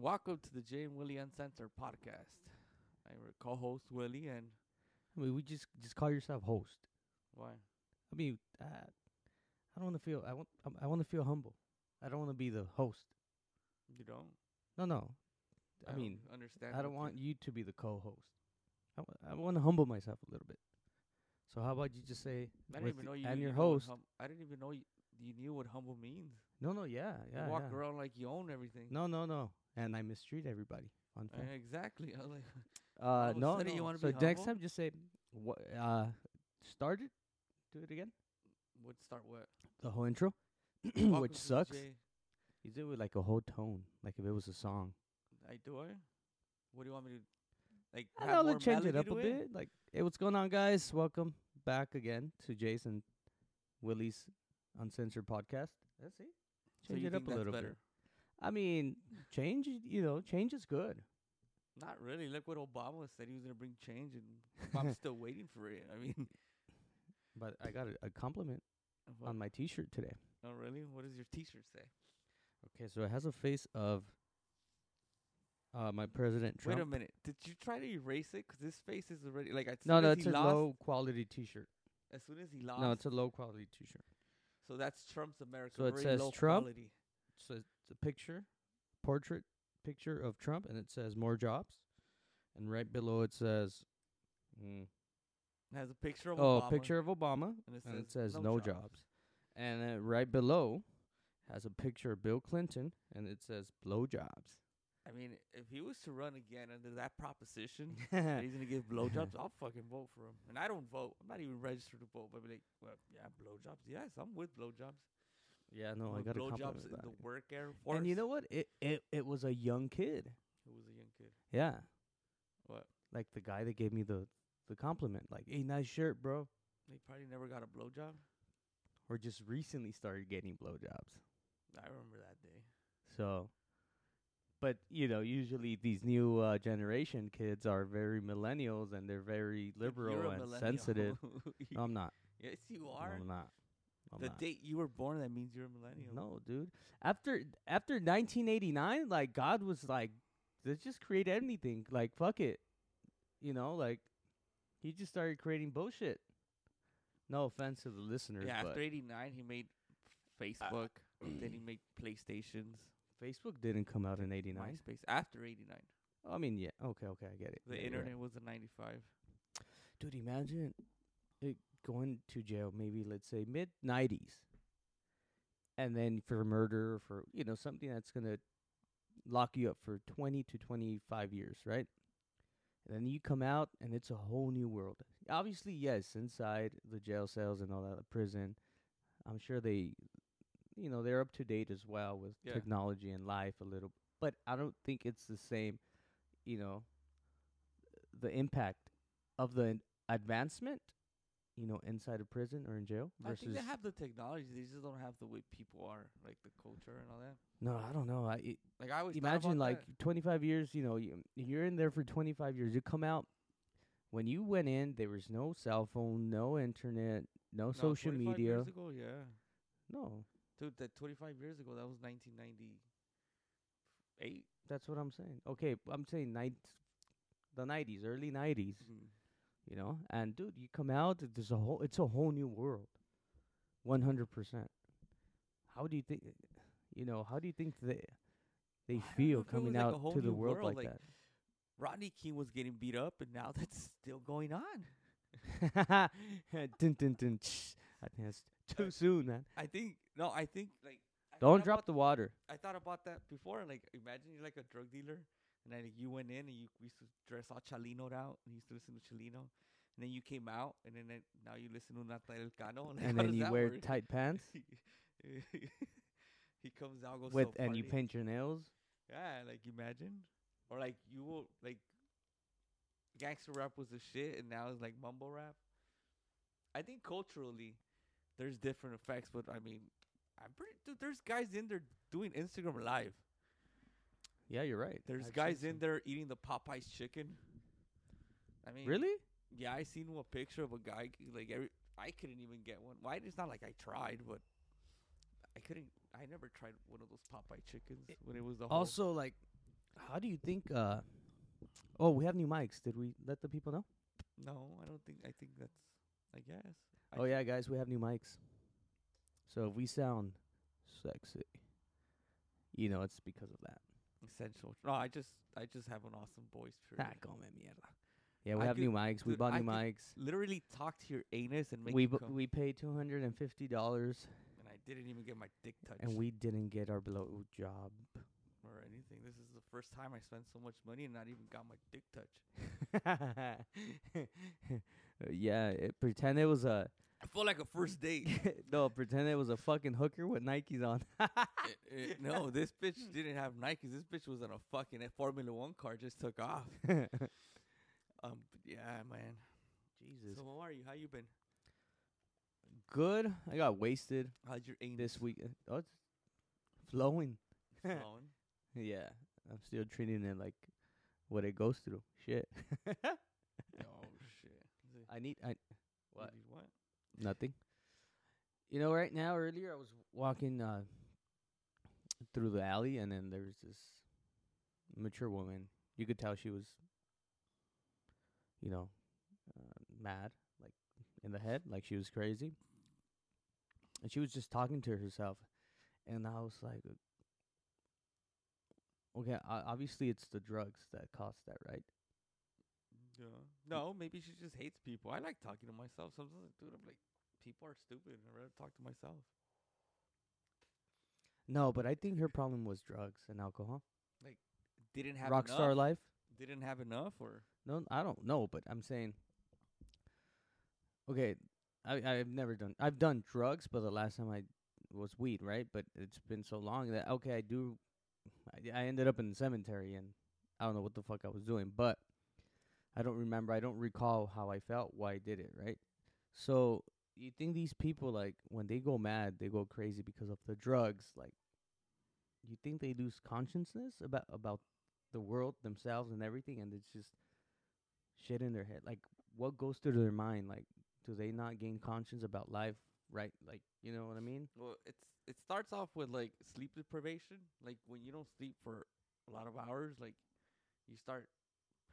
Welcome to the Jay and Willie Uncensored podcast. I'm your co-host Willie, and I mean, we just just call yourself host. why? I mean, uh, I don't want to feel. I want. I want to feel humble. I don't want to be the host. You don't? No, no. I, don't mean, understand. I don't want you to be the co-host. I, w- I want to humble myself a little bit. So how about you just say I didn't even know you. and your host? hum- I didn't even know you, you knew what humble means. No, no, yeah, yeah. you walk yeah. around like you own everything. No, no, no. And I mistreat everybody. Fun Uh, fact. exactly. I was like, Uh, all no, no. So be next time, just say what. Uh, start it. Do it again. would start what? The whole intro, which sucks. You do it with like a whole tone, like if it was a song. I do I? What do you want me to? Like, I don't know, change it up a to bit. Like, hey, what's going on, guys? Welcome back again to Jay and Willie's Uncensored podcast. It. So Change you it up a little better? bit. I mean, change. You know, change is good. Not really. Look what Obama said. He was gonna bring change, and I'm still waiting for it. I mean, But I got a, a compliment what- on my T-shirt today. oh really? What does your T-shirt say? Okay, so it has a face of uh my president Trump. Wait a minute. Did you try to erase it? 'Cause this face is already like. As no, no, it's a lost, low quality T-shirt. As soon as he lost. No, it's a low quality T-shirt. so that's Trump's America. So it very says low Trump. Quality. So it's a picture, portrait picture of Trump, and it says more jobs. And right below it says, mm, It has a picture of oh, Obama, picture of Obama, and it and says, it says no, jobs. jobs. And then right below has a picture of Bill Clinton, and it says blowjobs. I mean, if he was to run again under that proposition, that he's gonna give blowjobs. I'll fucking vote for him. And I don't vote. I'm not even registered to vote. But I'd be like, well, yeah, blowjobs. Yes, I'm with blowjobs. Yeah, no, I got a blowjobs compliment in the work air force. And you know what? It it it was a young kid. who was a young kid? Yeah, What? like the guy that gave me the the compliment. Like, hey, nice shirt, bro. He probably never got a blowjob. Or just recently started getting blowjobs. I remember that day. So, but you know, usually these new uh, generation kids are very millennials and they're very You're liberal a and millennial. sensitive. No, I'm not. yes, you No, are. I'm not. I'm the not. date you were born, that means you're a millennial. No, dude. After after 1989, like God was like, let's just create anything. Like fuck it, you know. Like he just started creating bullshit. No offense to the listeners, Yeah, after '89, he made Facebook. Uh, then he made PlayStations, Facebook didn't come out in '89. MySpace. After '89, I mean, yeah, okay, okay, I get it. the Yeah, you're right. internet was in '95. Dude, imagine it going to jail maybe let's say mid 90s. And then for murder or for, you know, something that's going to lock you up for 20 to 25 years, right? And then you come out and it's a whole new world. Obviously, yes, inside the jail cells and all that, the prison, I'm sure they you know, they're up to date as well with Yeah. technology and life a little, but I don't think it's the same, you know, the impact of the advancement, you know, inside a prison or in jail I think they have the technology. They just don't have the way people are, like the culture and all that. no, I don't know. I it, Like I always imagine like that. 25 years, you know, you, you're in there for 25 years. You come out when you went in, there was no cell phone, no internet, no, No, social media. Years ago, yeah, No, dude, that 25 years ago, that was 1998. that's what I'm saying. Okay, I'm saying night the 90s, early 90s. You know? And dude you come out th- there's a whole it's a whole new world. 100% how do you think you know how do you think they they feel coming like out to the world, world, like, like- Rodney King was getting beat up, and now that's still going on. dun, dun, dun, i think that's too uh, soon man. I think no, I think like I don't drop the water. I thought about that before. Like, imagine you're like a drug dealer, and then you went in and you we used to dress all Chalino out, and you used to listen to Chalino, and then you came out, and then now you listen to Natanael Cano, like, and then you wear tight pants he comes out goes with so and you paint your nails Yeah, like imagine, or like you will like gangster rap was the shit, and now it's like mumble rap. I think culturally, there's different effects, but I mean, I'm pretty. Dude, there's guys in there doing Instagram live. Yeah you're right There's I've guys in there eating the Popeyes chicken. I mean, really Yeah, I seen a picture of a guy like every. I couldn't even get one. Why? It's not like I tried, but I couldn't. I never tried one of those Popeye chickens when it was the whole. also like how do you think? Uh, oh, we have new mics. Did we let the people know? No, I don't think. I think that's. I guess. Oh yeah, guys, we have new mics. So if we sound sexy, you know it's because of that. Essential. No, I just I just have an awesome voice. Ah, Period. come mierda. Yeah, we I have could- new mics. We dude, bought I new could mics. Literally talk to your anus and make We you bu- come. we paid two hundred and fifty dollars, and I didn't even get my dick touched and we didn't get our blow job. or anything. This is the first time I spent so much money and not even got my dick touched. Yeah, it, pretend it was a I felt like a first date. no. Pretend it was a fucking hooker with Nikes on. Eh, no, this bitch didn't have Nikes. This bitch was on a fucking Formula One car. Just took off. Um, but yeah, man. Jesus. So how are you? How you been? Good. I got wasted How's your anus? this week. Oh, it's flowing. flowing? yeah, I'm still treating it like what it goes through. Shit. oh shit. Is it- I need. I What? you What? Nothing. You know, right now, earlier I was walking uh, through the alley, and then there was this mature woman. You could tell she was, you know, uh, mad, like in the head, like she was crazy. And she was just talking to herself, and I was like, okay, obviously it's the drugs that caused that, right? Yeah. No, maybe she just hates people. I like talking to myself. Sometimes, dude, I'm like, people are stupid. I'd rather talk to myself. No, but I think her problem was drugs and alcohol. Like, didn't have Rockstar enough. life. Didn't have enough, or No, I don't know, but I'm saying. Okay, I I've never done. I've done drugs, but the last time I was weed, right? But it's been so long that okay, I do. I, I ended up in the cemetery, and I don't know what the fuck I was doing, but I don't remember. I don't recall how I felt, why I did it, right? So you think these people like when they go mad, they go crazy because of the drugs, like. You think they lose consciousness about about the world themselves and everything, and it's just shit in their head. Like, what goes through their mind? Like, do they not gain conscience about life? Right? Like, you know what I mean? well, it's it starts off with like sleep deprivation. Like when you don't sleep for a lot of hours, like you start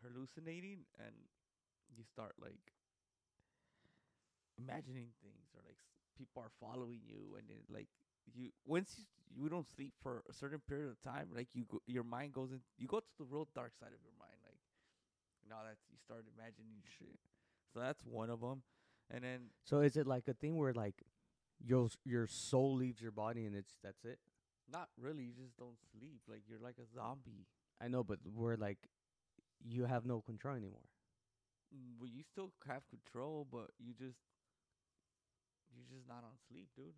hallucinating and you start like imagining things or like s- people are following you and then like you once you, you don't sleep for a certain period of time like you go, your mind goes in you go to the real dark side of your mind like now that you start imagining shit. So that's one of them and then So is it like a thing where like your your soul leaves your body and it's that's it? not really you just don't sleep like you're like a zombie. I know, but we're like you have no control anymore. Mm, well you still have control but you just you're just not on sleep dude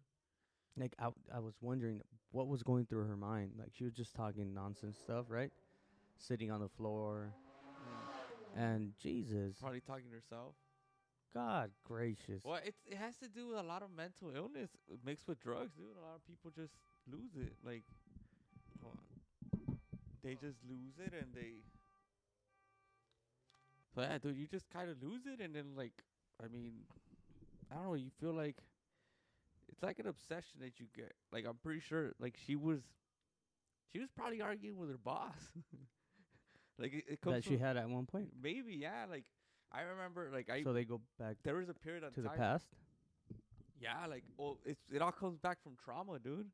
Like I I was wondering what was going through her mind. Like she was just talking nonsense stuff, right? Sitting on the floor and Jesus, probably talking to herself God gracious. Well, it's it has to do with a lot of mental illness uh, mixed with drugs, dude. A lot of people just lose it. Like, hold on. they just lose it and they. So yeah, dude, you just kind of lose it, and then like, I mean, I don't know. You feel like it's like an obsession that you get. Like, I'm pretty sure, like she was, she was probably arguing with her boss. like it, it comes that she from- had at one point. maybe yeah. Like I remember, like I so they go back there was a period of to the past. yeah, like well, it's it all comes back from trauma, dude.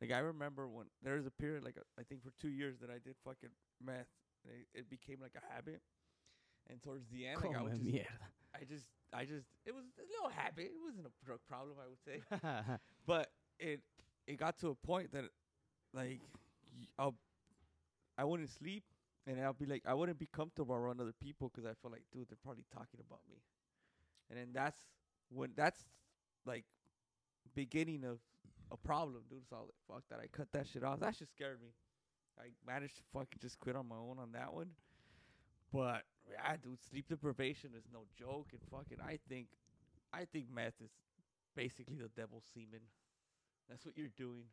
Like I remember when there was a period, like I think for two years that I did fucking meth. It, it became like a habit, and towards the end, like I just, mierda. I just, I just, it was a little habit. It wasn't a drug problem, I would say, but it, it got to a point that, like, I'll, I wouldn't sleep, and I'll be like, I wouldn't be comfortable around other people because I feel like, dude, they're probably talking about me, and then that's when that's like beginning of a problem, dude. So I was like, fuck that. I cut that shit off. That shit scared me. I managed to fucking just quit on my own on that one. But yeah, dude, sleep deprivation is no joke. And fucking, I think, I think meth is basically the devil's semen. That's what you're doing.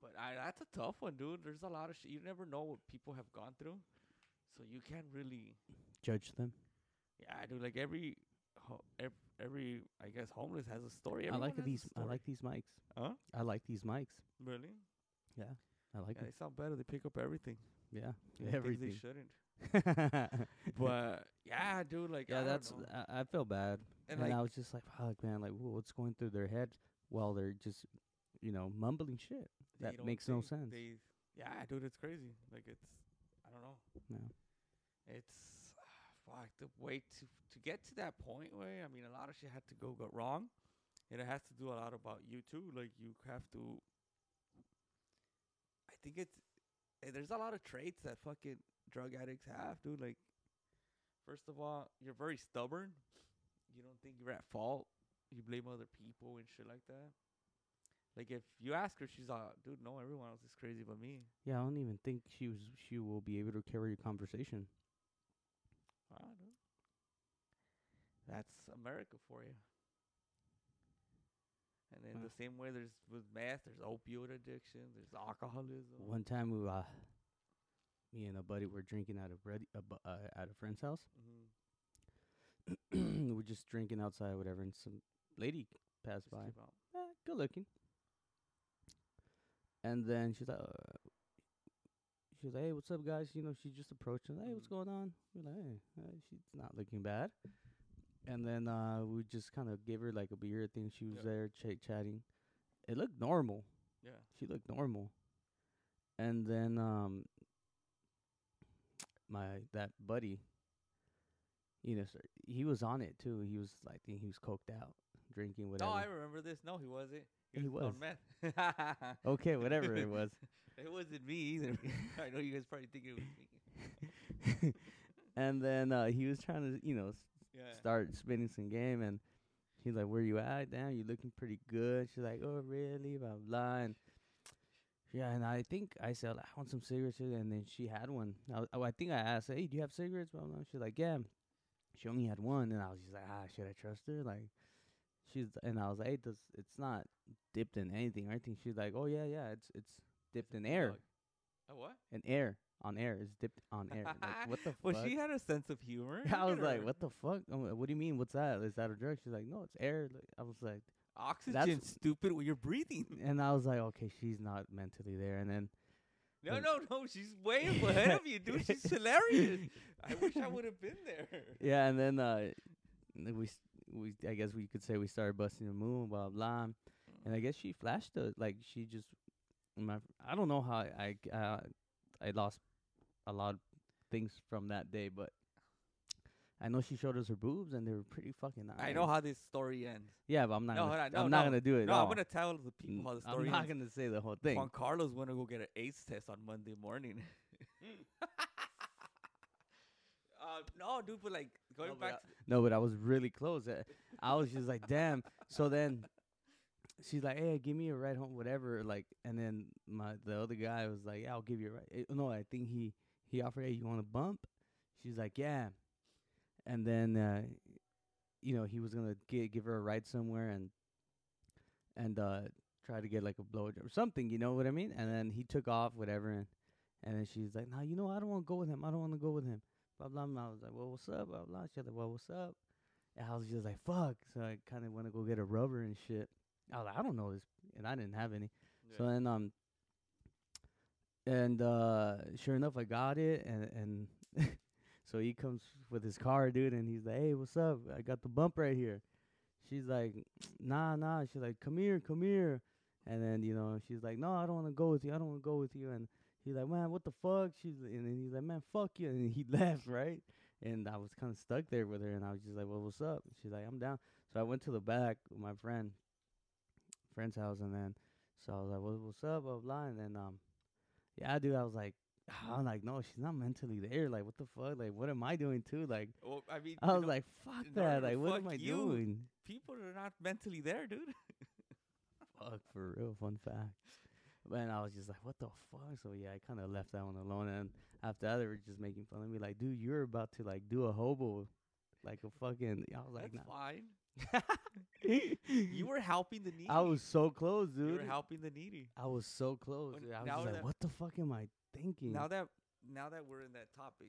But I, that's a tough one, dude. There's a lot of shit. You never know what people have gone through, so you can't really. Judge them. Yeah, dude. Like every, ho- every, every I guess homeless has a story. I like Everyone has a these. I like these mics. Huh? I like these mics. Really? Yeah. I like Yeah, they sound better. They pick up everything. Yeah, everything. they shouldn't. but yeah, dude, like I yeah, don't that's. I, I feel bad, and and, like I was just like, fuck, man, like what's going through their head while they're just, you know, mumbling shit. that makes no sense. They, yeah, dude, it's crazy. Like it's, I don't know. Yeah. It's fuck the way to to get to that point where I mean a lot of shit had to go go wrong, and it has to do a lot about you too. Like you have to. I think it's eh, there's a lot of traits that fucking drug addicts have, dude. Like, first of all, you're very stubborn. You don't think you're at fault. You blame other people and shit like that. Like if you ask her, she's like, "Dude, no, everyone else is crazy but me." Yeah, I don't even think she was. She will be able to carry a conversation. Wow, dude. That's America for you. And then the same way there's with meth, there's opioid addiction, there's alcoholism. One time, we, uh, me and a buddy were drinking at a bread, uh, at a friend's house. Mm-hmm. we're just drinking outside, whatever, and some lady passed by. Eh, good looking. And then she's like, uh, she was like, "Hey, what's up, guys?" You know, she just approached us. Hey, what's Mhm. going on? We're like, "Hey, uh, she's not looking bad." And then uh, we just kind of gave her like a beer thing. She was Yeah. there, ch- chatting. It looked normal. Yeah. She looked normal. And then um, my that buddy, you know, sir, he was on it too. He was like, he was coked out, drinking whatever. No, I remember this. No, he wasn't. He was, on was. meth. okay, whatever it was. it wasn't me either. I know you guys probably think it was me. and then uh, he was trying to, you know, s- Yeah. start spinning some game, and he's like, "Where you at? Damn, you looking pretty good." She's like, "Oh, really?" Blah blah. And yeah, and I think I said, "I want some cigarettes," too," and then she had one. I, oh, I think I asked, "Hey, do you have cigarettes?" Blah blah. She's like, "Yeah." She only had one, and I was just like, "Ah, should I trust her?" Like, she's and I was like, "Hey, does it's not dipped in anything or anything?" She's like, "Oh yeah, yeah, it's it's dipped in air, Oh, what? in air, on air. is dipped on air." Like, what the Well, fuck? she had a sense of humor. I was like, "What the fuck? Like, what do you mean? What's that? Is that a drug?" She's like, "No, it's air." Like, I was like, Oxygen, stupid, when you're breathing. and I was like, "Okay, she's not mentally there." And then, No, no, no. She's way ahead of you, dude. She's hilarious. I wish I would have been there. yeah, and then uh, we s- we I guess we could say we started busting the moon, blah blah. And I guess she flashed the like she just my I don't know how I I uh, I lost a lot of things from that day, but. I know she showed us her boobs and they were pretty fucking nice. I know how this story ends. Yeah, but I'm not. No, gonna, on, no, I'm not no. gonna do it. No, I'm gonna tell the people how the story. I'm not ends. gonna say the whole thing. Juan Carlos went to go get an AIDS test on Monday morning. uh, no, dude, but like going No, but back. to No, but I was really close. Uh, I was just like, damn. So then she's like, hey, give me a ride home, whatever. Like, and then my the other guy was like, yeah, I'll give you a ride. Eh, no, I think he he offered, hey, you want a bump? She's like, yeah. And then, uh, you know, he was gonna gi- give her a ride somewhere and and uh try to get like a blowjob or something. You know what I mean? And then he took off, whatever. And and then she's like, no, you know, I don't want to go with him. I don't want to go with him. Blah blah. blah. I was like, well, what's up? Blah blah. She's like, well, what's up? And I was just like, fuck. So I kind of want to go get a rubber and shit. I was like, I don't know this, and I didn't have any. So then um. And uh, sure enough, I got it, and and so he comes with his car, dude, and he's like, "Hey, what's up? I got the bump right here." She's like, "Nah, nah." She's like, "Come here, come here," and then you know she's like, "No, I don't want to go with you. I don't want to go with you." And he's like, "Man, what the fuck?" She's and then he's like, "Man, fuck you," and he left, right? And I was kind of stuck there with her, and I was just like, "Well, what's up?" She's like, "I'm down." So I went to the back with my friend, friend's house, and then so I was like, well, "What's up?" Blah blah. And then um, yeah, dude, I was like, I'm like, no, she's not mentally there. Like, what the fuck? Like, what am I doing too? Like, Well, I mean, I was know, like, fuck order that. Like, what am I you, doing? people are not mentally there, dude. Fuck for real. Fun fact. Man, I was just like, what the fuck? So yeah, I kind of left that one alone. And after that, they were just making fun of me, like, dude, you're about to like do a hobo, like a fucking. I was like, That's nah. fine. You were helping the needy. I was so close, dude. You were helping the needy. I was so close. When- I was like, what the fuck am I thinking? Now that now that we're in that topic,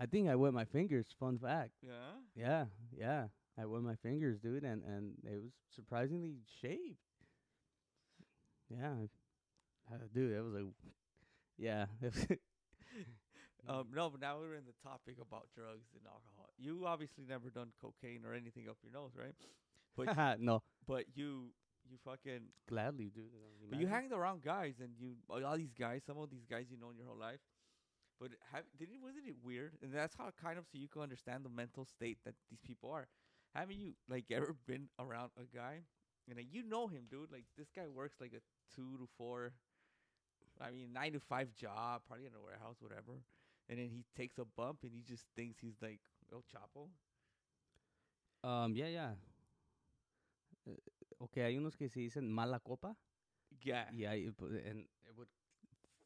I think I wet my fingers. Fun fact. yeah. Yeah, yeah. I wet my fingers, dude, and and it was surprisingly shaved. Yeah, uh, dude, it was a Yeah. Um, no, but now we're in the topic about drugs and alcohol. You obviously never done cocaine or anything up your nose, right? But no. but you you fucking Gladly, dude. but you hang around guys and you all these guys, some of these guys you know in your whole life. But have didn't wasn't it weird? And that's how kind of so you can understand the mental state that these people are. Haven't you like ever been around a guy and like, you know him, dude? Like this guy works like a two to four, I mean nine to five job, probably in a warehouse, whatever. And then he takes a bump and he just thinks he's like El Chapo. Um, yeah, yeah. Okay, hay unos que se dicen mala copa. Yeah. Yeah, it, and it would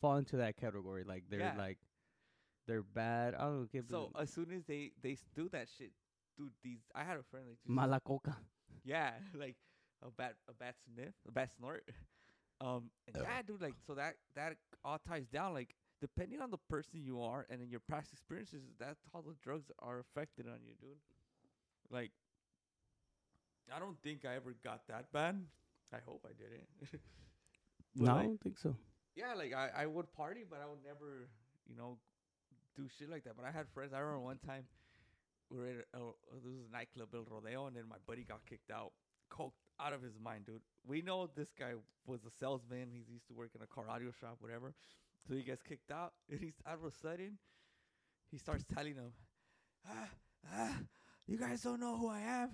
fall into that category. Like they're Yeah. like they're bad. Oh, okay. So as soon as they they do that shit, dude, these I had a friend like just mala coca. Yeah, like a bad a bad sniff, a bad snort. Um, and yeah, dude, like so that that all ties down. Like depending on the person you are and in your past experiences, that's how the drugs are affected on you, dude. Like, I don't think I ever got that bad. I hope I didn't. No, I don't think so. yeah, like I, I would party, but I would never, you know, do shit like that. But I had friends. I remember one time we were at a, uh, this was a nightclub El Rodeo, and then my buddy got kicked out, coked out of his mind, dude. We know this guy was a salesman. He's used to work in a car audio shop, whatever. So he gets kicked out, and he's all of a sudden, he starts telling them, ah, ah, "You guys don't know who I am.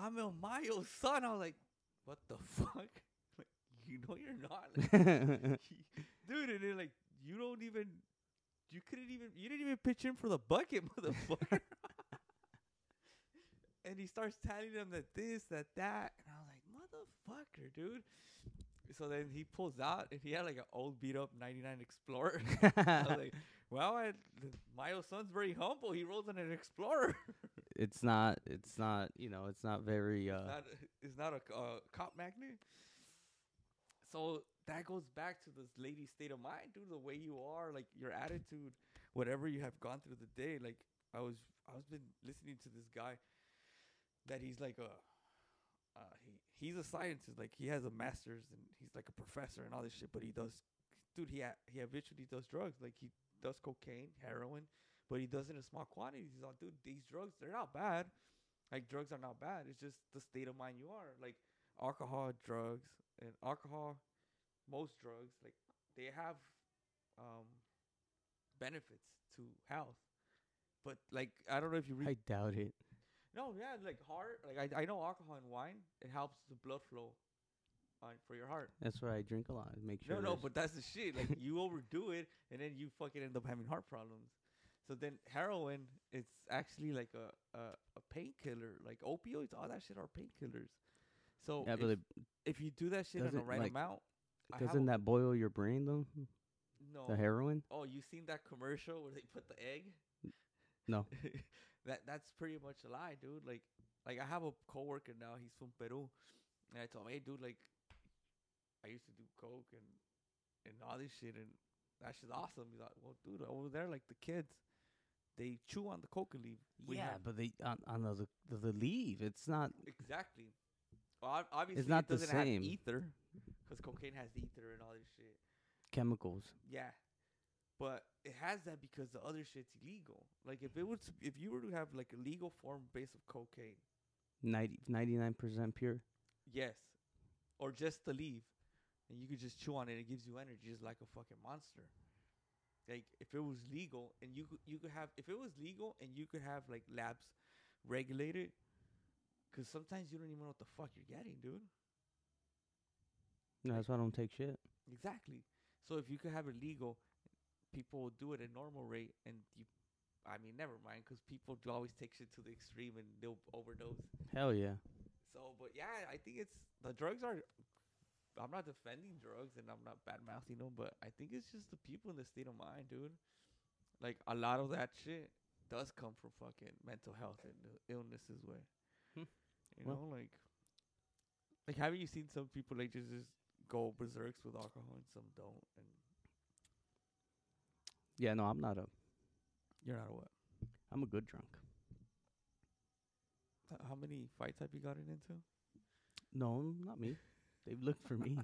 I'm El Mayo's son." I was like, "What the fuck?" Like, you know you're not. Like, dude, and then like you don't even, you couldn't even, you didn't even pitch in for the bucket, motherfucker. and he starts telling them that this, that, that, and I was like, motherfucker, dude. So then he pulls out, and he had like an old beat up '99 Explorer. I was like, well, I, son's very humble. He rolls in an Explorer. it's not. It's not. You know. It's not very. Uh, not, it's not a uh, cop magnet. So that goes back to this lady's state of mind, dude. The way you are, like your attitude, whatever you have gone through the day. Like I was, I was been listening to this guy that he's like a, uh, he he's a scientist. Like he has a master's and he's like a professor and all this shit. But he does, dude. He ha- he habitually does drugs. Like he does cocaine, heroin, but he does it in small quantities. He's like, dude, these drugs they're not bad. Like drugs are not bad. It's just the state of mind you are. Like alcohol, drugs, and alcohol, most drugs, like they have um benefits to health. But like I don't know if you read I doubt it. No, yeah, like heart. Like I I know alcohol and wine, it helps the blood flow on for your heart. That's why I drink a lot. Make sure. No, no, but that's the shit. Like you overdo it, and then you fucking end up having heart problems. So then heroin, it's actually like a a, a painkiller. Like opioids, all that shit are painkillers. So yeah, if, if you do that shit in the right like, amount, doesn't that boil your brain though? no The heroin? Oh, you seen that commercial where they put the egg? No. that that's pretty much a lie, dude. Like like I have a coworker now, he's from Peru. And I told him, Hey dude, like I used to do coke and and all this shit and that shit's awesome. He's like, Well dude, over there like the kids they chew on the coca leaf. Yeah, have- but they on, on the, the the leaf. It's not. exactly. Well, ob- obviously not it the doesn't have same. ether because cocaine has ether and all this shit. chemicals. Yeah. But it has that because the other shit's illegal. Like if it was if you were to have like a legal form base of cocaine, 99 percent pure. yes. Or just the leaf. And you could just chew on it, it gives you energy just like a fucking monster. Like if it was legal and you could you could have if it was legal and you could have like labs regulated cuz sometimes you don't even know what the fuck you're getting, dude. No, that's why I don't take shit. Exactly. So if you could have it legal, people will do it at normal rate, and you, I mean, never mind, because people do always take shit to the extreme and they'll overdose. Hell yeah. So, but yeah, I think it's the drugs are. I'm not defending drugs and I'm not bad mouthing them, but I think it's just the people in the state of mind, dude. Like a lot of that shit does come from fucking mental health and illnesses where Hmm. You Well- know, like, like haven't you seen some people like just just go berserks with alcohol and some don't, and Yeah, no, I'm not a. you're not a what? I'm a good drunk. How many fights have you gotten into? No, not me. They've looked for me.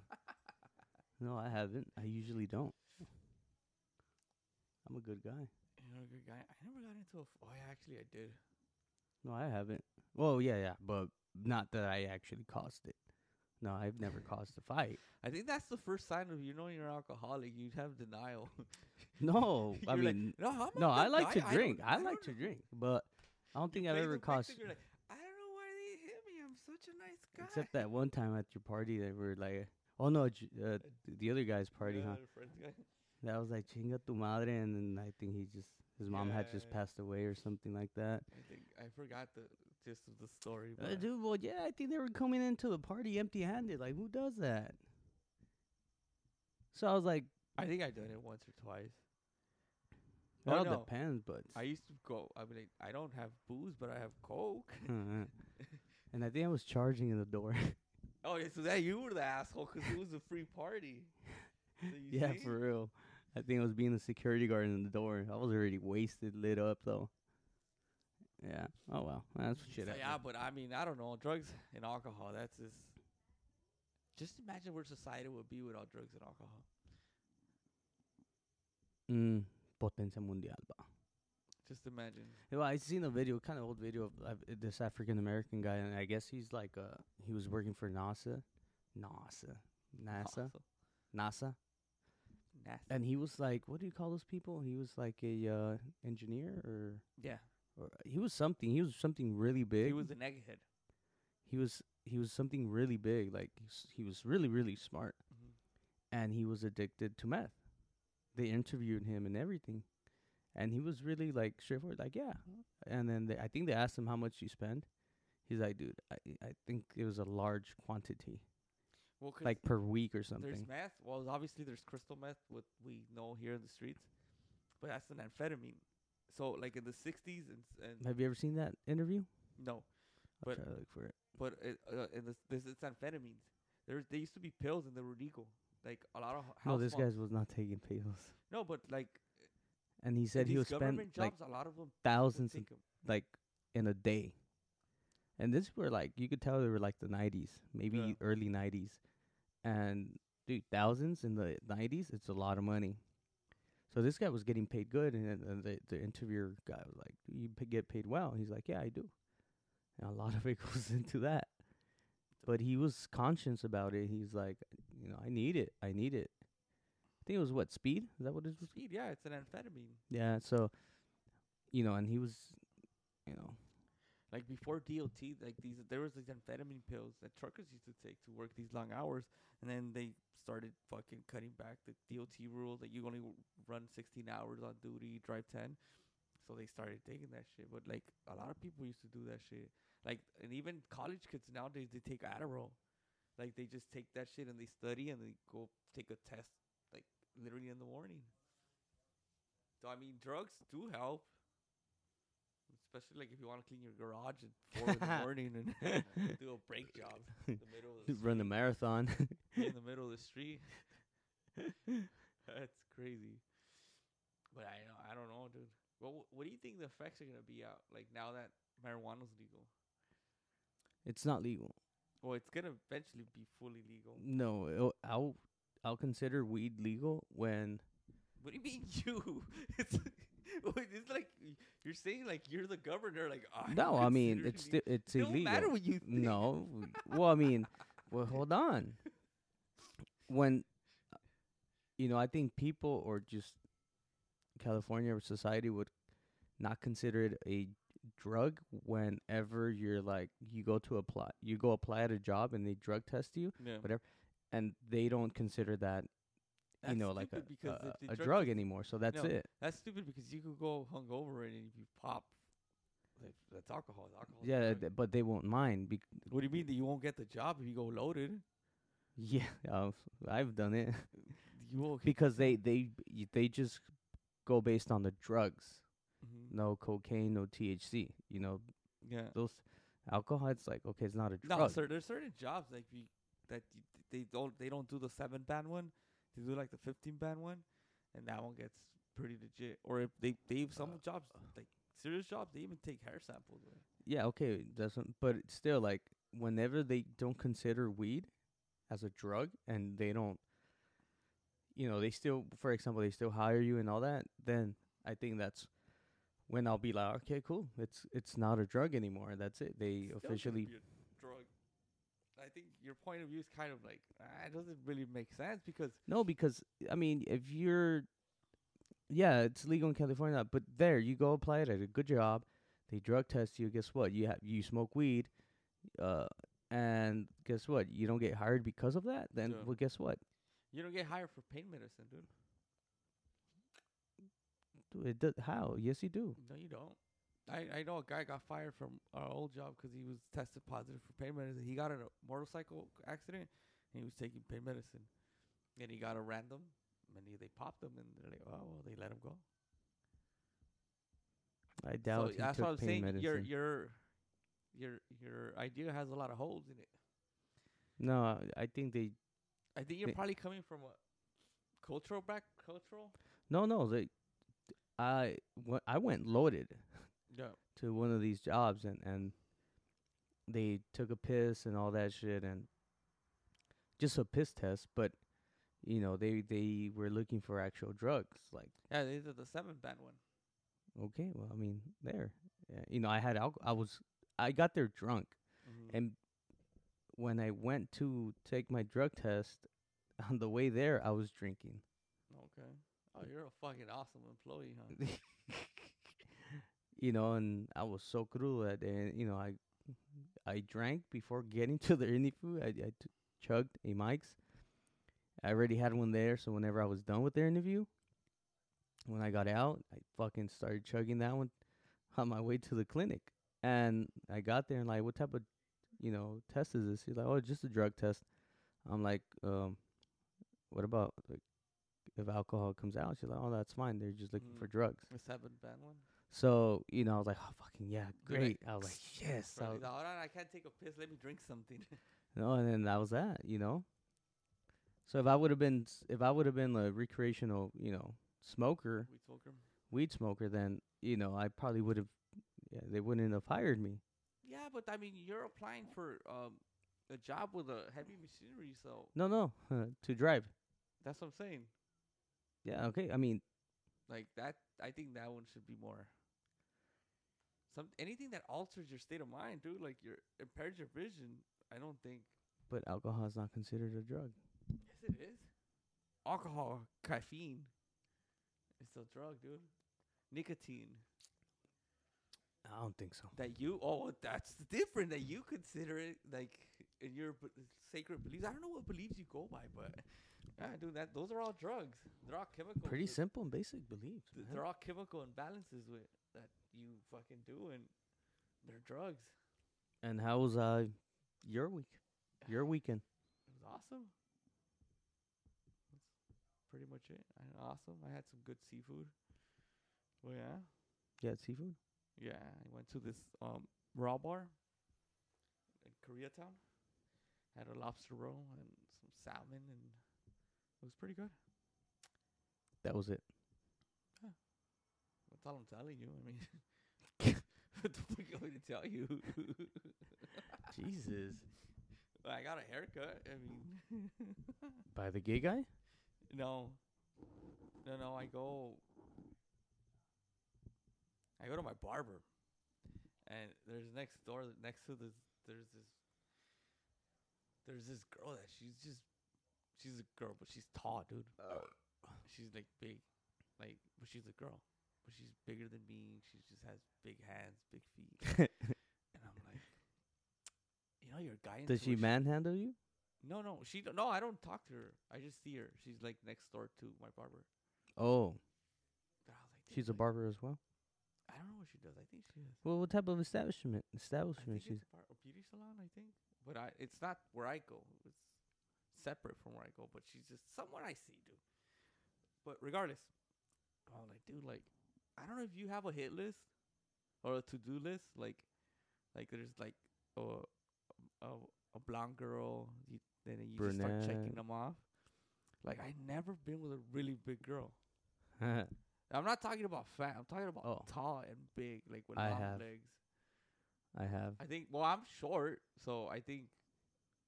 no, I haven't. I usually don't. I'm a good guy. You're a good guy. I never got into a. F- oh, yeah, actually, I did. No, I haven't. Well, yeah, yeah, but not that I actually caused it. No, I've never caused a fight. I think that's the first sign of you know you're an alcoholic. You have denial. No, I You're like, mean, no, no, I like to drink. don't- I, like to drink, but I don't think I've ever caused. You're like, I don't know why they hit me. I'm such a nice guy. Except that one time at your party, they were like, "Oh no, uh, th- the other guy's party, yeah, huh?" guy. That was like chinga tu madre, and then I think he just his mom had just Yeah. passed away or something like that. I think I forgot the gist of the story. Uh, dude, well, yeah, I think they were coming into the party empty-handed. Like, who does that? So I was like, I think I've done it once or twice. it Oh, no. depends, but I used to go. I mean, I don't have booze, but I have coke. and I think I was charging in the door. Oh, yeah, so that you were the asshole 'cause it was a free party. So yeah, see? for real. I think I was being the security guard in the door. I was already wasted, lit up though. Yeah. Oh well, that's shit. Happened. yeah, but I mean, I don't know. Drugs and alcohol. That's just. Just imagine where society would be without drugs and alcohol. Mm, potencia mundial, ba. Just imagine. Well, I seen a video, kind of old video of uh, this African American guy, and I guess he's like, uh, he was working for NASA, NASA, NASA, NASA, nasty. and he was like, what do you call those people? He was like a uh, engineer, or yeah, he was something. He was something really big. he was an egghead. he was he was something really big. Like he's, he was really really smart, Mm-hmm. and he was addicted to meth. They interviewed him and everything, and he was really like straightforward, like yeah. And then they, I think they asked him how much you spend. He's like, dude, I I think it was a large quantity, Well, 'cause like per week or something. there's meth. Well, obviously there's crystal meth, what we know here in the streets, but that's an amphetamine. So, like in the '60s and, and Have you ever seen that interview? no, I'll But- try to look for it. but it, uh, in this this it's amphetamines. There they used to be pills and they were legal. Like a lot of h- No, house this guy was not taking pills, No, but like and he said he these spend government like jobs. a lot of them thousands 'em. like in a day. And this were like you could tell they were like the nineties, maybe Yeah. early nineties. And dude, thousands in the nineties, it's a lot of money. So this guy was getting paid good, and, and the the interviewer guy was like, "Do you p- get paid well?" He's like, "Yeah, I do." And a lot of it goes into that. But he was conscious about it. He's like, you know, I need it. I need it. I think it was what speed. Is that what it was? Speed, yeah, it's an amphetamine. Yeah. So, you know, and he was, you know, Like before DOT, like these, there was these amphetamine pills that truckers used to take to work these long hours, and then they started fucking cutting back the DOT rules that you only run 16 hours on duty, drive 10. So they started taking that shit. But like a lot of people used to do that shit. Like and even college kids nowadays they take Adderall. Like they just take that shit and they study and they go take a test like literally in the morning. So I mean drugs do help. Especially like if you want to clean your garage at four in the morning and do a brake job in the middle of the run a marathon. in the middle of the street. That's crazy. But I don't, I don't know, dude. What what do you think the effects are gonna be out like now that marijuana's legal? it's not legal. Well, it's gonna eventually be fully legal. No, it'll- I'll I'll consider weed legal when What do you mean you? It's wait, it's like you're saying like you're the governor. Like no, I mean it's it it's. It don't matter illegal. what you think. No, well, I mean, well, hold on. When you know, I think people or just California or society would not consider it a drug whenever you're like you go to apply you go apply at a job and they drug test you Yeah. whatever and they don't consider that you know like a, because a, a drug drug anymore so that's No. it That's stupid because you could go hungover and if you pop, that's alcohol. Alcohol. yeah but they won't mind bec- What do you mean that you won't get the job if you go loaded? yeah uh, i've done it because they they they just go based on the drugs hmm no cocaine no thc you know Yeah. those alcohol it's like okay it's not a drug. No, sir. There's certain jobs like you, that you, they don't they don't do the seven band one. They do like the fifteen band one, and that one gets pretty legit. Or if they they have some uh, jobs uh. like serious jobs, they even take hair samples. Right? yeah okay doesn't but it's still like whenever they don't consider weed as a drug and they don't you know they still for example they still hire you and all that then I think that's when I'll be like, okay, cool. It's it's not a drug anymore. That's it. They officially shouldn't be a drug. I think your point of view is kind of like ah, it doesn't really make sense because no, because I mean, if you're, yeah, it's legal in California, but there you go apply it at a good job. They drug test you. Guess what? You have you smoke weed, uh, and guess what? You don't get hired because of that. Then Yeah. well, guess what? you don't get hired for pain medicine, dude. Dude, It does, how? Yes, you do. No, you don't. I, I know a guy got fired from our old job because he was tested positive for pain medicine. He got in a motorcycle accident and he was taking pain medicine, and he got a random, and he, they popped him, and they're like, oh, well, they let him go. I doubt so he that's took what I'm pain saying. medicine. Your your your your idea has a lot of holes in it. no, I- think they I think you're They- probably coming from a cultural back cultural. no no they. I I went loaded Yeah. to one of these jobs and and they took a piss and all that shit and just a piss test, but you know they they were looking for actual drugs. Like Yeah, these are the seven band one. okay, well I mean there, yeah, you know I had alcohol. I was I got there drunk Mm-hmm. and when I went to take my drug test on the way there I was drinking. Okay. Oh, you're a fucking awesome employee, huh? you know, and I was so cruel that day. You know, I I drank before getting to the interview. I, I t- chugged a Mike's. I already had one there, so whenever I was done with their interview, when I got out, I fucking started chugging that one on my way to the clinic. And I got there and like, what type of, you know, test is this? He's like, oh, just a drug test. I'm like, um, what about like if alcohol comes out? She's like, oh, that's fine. They're just looking Mm. for drugs. The seven band one. So, you know, I was like, oh, fucking yeah, great. I was like, yes. I was, Hold on, I can't take a piss. Let me drink something. no, and then that was that, you know? So if I would have been, s- if I would have been a recreational, you know, smoker, we told him. weed smoker, then, you know, I probably would have, yeah, they wouldn't have hired me. Yeah, but I mean, you're applying for um a job with a heavy machinery, so No, no, to drive. that's what I'm saying. Yeah, okay. I mean, Like that, I think that one should be more. Some anything that alters your state of mind, dude. Like your impairs your vision. I don't think. but alcohol is not considered a drug. Yes, it is. Alcohol, caffeine. It's a drug, dude. Nicotine. I don't think so. That you oh that's different. That you consider it like in your b- sacred beliefs. I don't know what beliefs you go by, but yeah, dude, that those are all drugs. They're all chemical. Pretty simple and basic beliefs. th- They're all chemical imbalances with that you fucking do, and they're drugs. And how was uh your week? Your weekend? It was awesome. That's pretty much it. I, awesome. I had some good seafood. Oh yeah, You had seafood? yeah. I went to this um raw bar in Koreatown. Had a lobster roll and some salmon, and it was pretty good. That was it. That's all I'm telling you. I mean, what the fuck am I to tell you? Jesus. I got a haircut. I mean, By the gay guy? no, no, no. I go, I go to my barber, and there's next door, next to this, there's this, there's this girl that she's just, she's a girl, but she's tall, dude. Oh. She's like big, like, but she's a girl, but she's bigger than me. She just has big hands, big feet, and I'm like, you know, you're a guy. Does she manhandle you? No, no, she. No, I don't talk to her. I just see her. She's like next door to my barber. Oh, like, she's a barber as well. I don't know what she does. I think she is. Well, what type of establishment? Establishment she's. it's a, bar- a beauty salon. I think, but I it's not where I go. It's separate from where I go. But she's just someone I see, dude. But regardless, I was like, dude, like, I don't know if you have a hit list or a to do list. Like, like there's like a a, a blonde girl. You, then you just start checking them off. Like I never been with a really big girl. I'm not talking about fat. I'm talking about Oh. tall and big, like with I long have. legs. I have. I think. Well, I'm short, so I think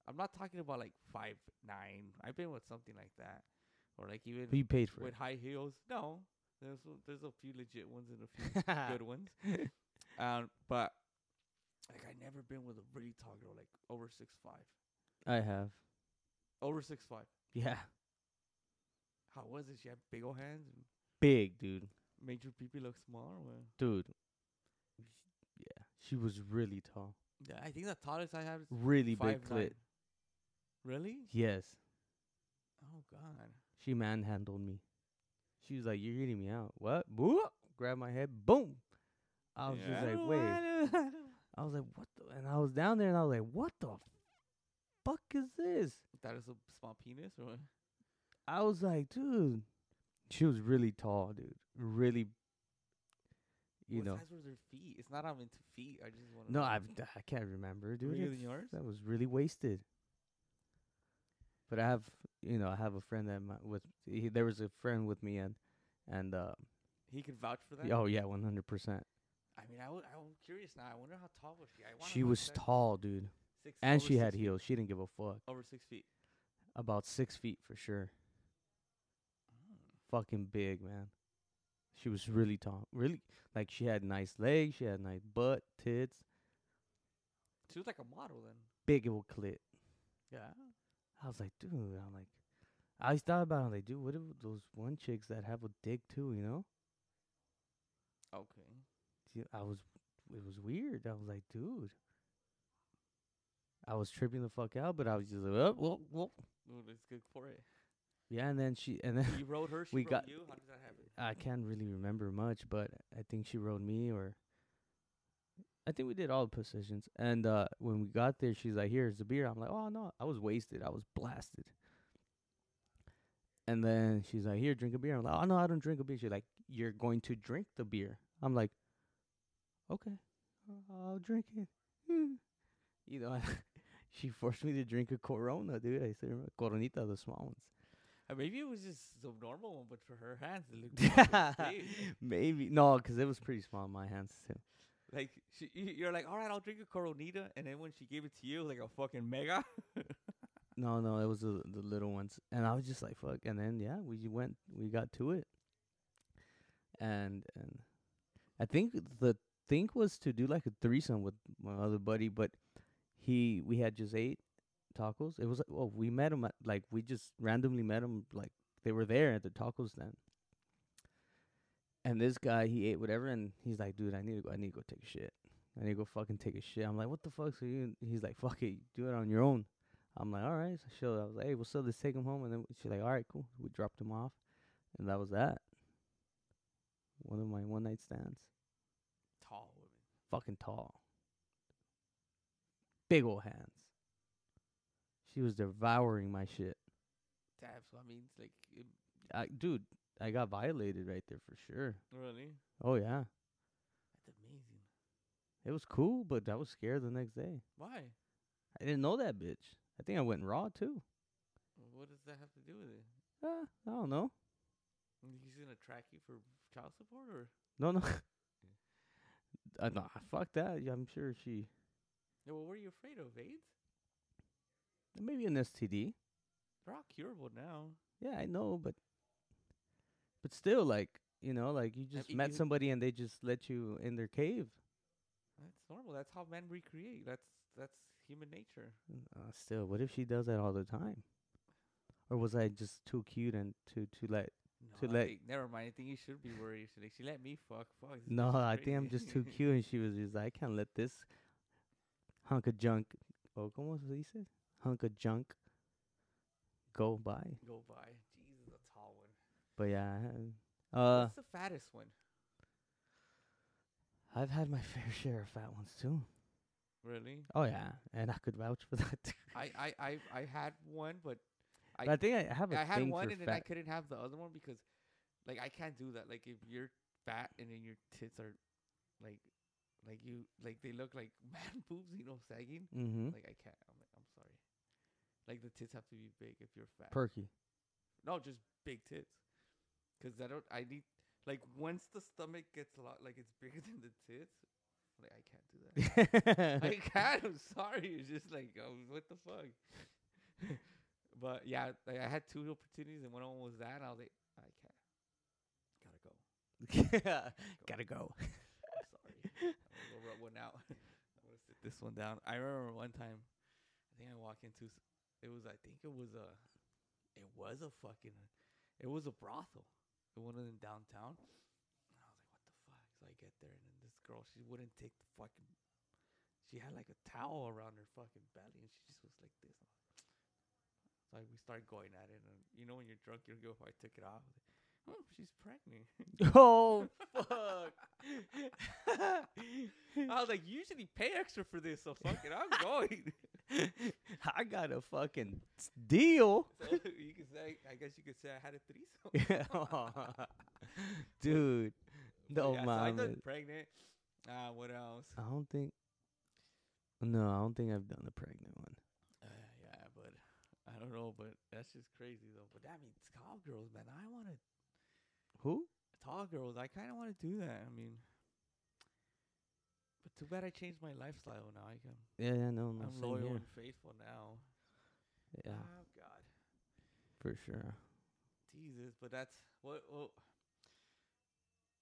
I'm not talking about like five nine. I've been with something like that, or like even But you paid for with it. high heels. No, There's a, there's a few legit ones and a few good ones. Um, but like I never been with a really tall girl, like over six five. I have. Over six five. Yeah. How was it? She had big old hands Big, dude. made your pee look small. Or? Dude. Yeah. She was really tall. Yeah, I think the tallest I have is Really big nine. clit. Really? Yes. Oh God. She manhandled me. She was like, You're eating me out. What? Boop. Grab my head. Boom. I was just like, Wait. I was like, What the? And I was down there and I was like, What the fuck is this? That is a small penis or what? I was like, Dude. She was really tall, dude. Really. You what know. size were their feet? It's not I'm into feet. I just want No, I've, I can't remember, dude. Bigger than yours? That was really wasted. But I have, you know, I have a friend that my, with he, there was a friend with me and and uh, He could vouch for that. oh yeah, one hundred percent. I mean, I w- I'm curious now. I wonder how tall was she? I She was exactly. tall, dude, Six, and she had six feet? heels. She didn't give a fuck. Over six feet. About six feet for sure. Fucking big, man. She was really tall. Really, like she had nice legs. She had nice butt, tits, She was like a model then. big old clit. Yeah. I was like, dude. I'm like, I always thought about it. I'm like, dude, what if those one chicks that have a dick too? You know? Okay. See, I was, it was weird. I was like, dude. I was tripping the fuck out, but I was just like, oh, well, well. Well, it's good for it. yeah. And then she, and then You rode her. She We got- you. How did that happen? I can't really remember much, but I think she rode me, or I think we did all the positions. And uh when we got there, she's like, "Here's the beer." I'm like, "Oh no, I was wasted. I was blasted." And then she's like, "Here, drink a beer." I'm like, "Oh no, I don't drink a beer." She's like, "You're going to drink the beer." I'm like, "Okay, I'll drink it." you know, she forced me to drink a Corona, dude. I said, "Coronita, the small ones." Uh, maybe it was just the normal one, but for her hands, it looked. Maybe no, 'cause it was pretty small in my hands too. Like she, you- you're like, all right, I'll drink a Coronita, and then when she gave it to you, like a fucking mega. No, no, it was the the little ones, and I was just like, "Fuck!" And then yeah, we went, we got to it, and and I think the thing was to do like a threesome with my other buddy, but he we had just ate tacos. It was like, well, we met him at like we just randomly met him like they were there at the taco stand, and this guy he ate whatever, and he's like, "Dude, I need to go. I need to go take a shit. I need to go fucking take a shit." I'm like, "What the fuck?" So you? He's like, "Fuck it, do it on your own." I'm like, all right. So she, I was like, hey, we'll still just take him home. And then she's like, all right, cool. We dropped him off. And that was that. One of my one night stands. Tall women. Fucking tall. Big old hands. She was devouring my shit. Damn. So I mean, it's like, it, I, dude, I got violated right there for sure. really, Oh, yeah. that's amazing. It was cool, but I was scared the next day. Why? I didn't know that bitch. I think I went raw, too. What does that have to do with it? Uh, I don't know. He's gonna track you for child support, or No, no. uh, nah, fuck that. Yeah, I'm sure she. yeah, what were you afraid of? AIDS? Maybe an STD. They're all curable now. Yeah, I know, but but still, like you know, like you just if met you- somebody and they just let you in their cave. That's normal. That's how men recreate. That's that's human nature. Uh, still, what if she does that all the time? Or was I just too cute and too too let? No, To I let- think- never mind. I think you should be worried. Like, she let me fuck. Fuck. No, I think I'm just too cute, and she was just like, I can't let this hunk of junk. Oh, como se dice? Hunk of junk go by. Go by. Jesus, a tall one. But yeah, uh, What's the fattest one? I've had my fair share of fat ones too. Really? Oh yeah, and I could vouch for that. I, I, I, I had one, but I, But I think I have a I had one, and then I couldn't have the other one because, like, I can't do that. Like, if you're fat and then your tits are, like, like you, like they look like man boobs, you know, sagging. mm-hmm. Like I can't. I'm like, I'm sorry. Like the tits have to be big if you're fat. Perky. no, just big tits. Cause I don't. I need like once the stomach gets a lot, like it's bigger than the tits. Like I can't do that. I can't. I'm sorry. It's just like, oh, what the fuck. but yeah, like I had two opportunities, and one of them was that. And I was like, I can't. Gotta go. Gotta go. Sorry. I'm gonna go rub one out. I'm gonna sit this one down. I remember one time, I think I walked into, it was, I think it was a, it was a fucking, it was a brothel. It was in downtown. And I was like, what the fuck? So I get there, and then this girl, she wouldn't take the fucking, she had like a towel around her fucking belly, and she just was like this. So we started going at it, and you know when you're drunk, you go. I took it off. Like, oh, she's pregnant. oh fuck! I was like, you usually pay extra for this, so fuck it, I'm going. I got a fucking deal, so you can say, I guess you could say I had a threesome. dude. No yeah, so I done pregnant. Uh, what else? I don't think. No, I don't think I've done the pregnant one. Uh, yeah, but I don't know, but that's just crazy though. But that means tall girls, man. I want to Who? tall girls. I kind of want to do that. I mean, but too bad I changed my lifestyle now. I can, Yeah, yeah, no, no. I'm loyal here. and faithful now. Yeah, Oh God. for sure. Jesus, but that's what. What,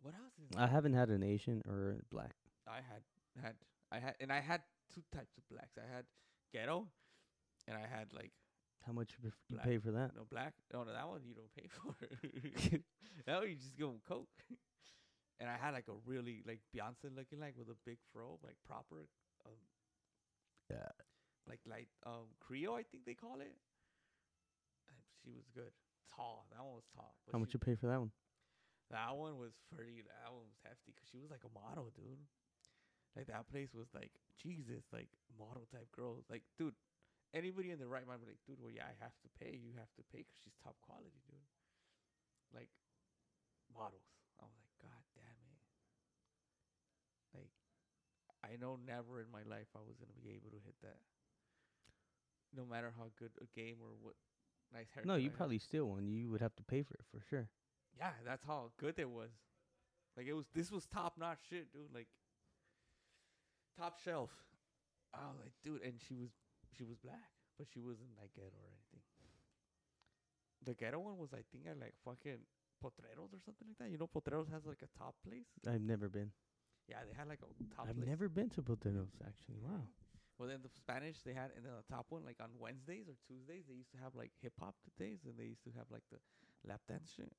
what else is? I haven't had an Asian or black. I had had I had and I had two types of blacks. I had ghetto, and I had like How much you, pref- you Black. pay for that? no black. No, no, that one you don't pay for. that one you just give 'em coke. And I had like a really like Beyonce looking like with a big fro, like proper. Um, Yeah. Like light um Creole, I think they call it. And she was good, tall. That one was tall. but How much she- you pay for that one? That one was pretty. That one was hefty because she was like a model, dude. Like that place was like Jesus, like model type girls. Like, dude, anybody in the right mind would be like, dude, well, yeah, I have to pay. You have to pay because she's top quality, dude. Like models. I was like, God damn it. Like, I know never in my life I was gonna be able to hit that. No matter how good a game or what nice hair. No, you probably steal one. You would have to pay for it for sure. Yeah, that's how good it was. Like it was this was top notch shit, dude. Like top shelf. I was like, dude, and she was she was black, but she wasn't like ghetto or anything. The ghetto one was I think at like fucking Potreros or something like that. You know Potreros has like a top place? I've never been. Yeah, they had like a top I've place. never been to Poteros actually. Wow. Well, then the Spanish they had, and then the top one, like on Wednesdays or Tuesdays, they used to have like hip hop days, and they used to have like the lap dance shit.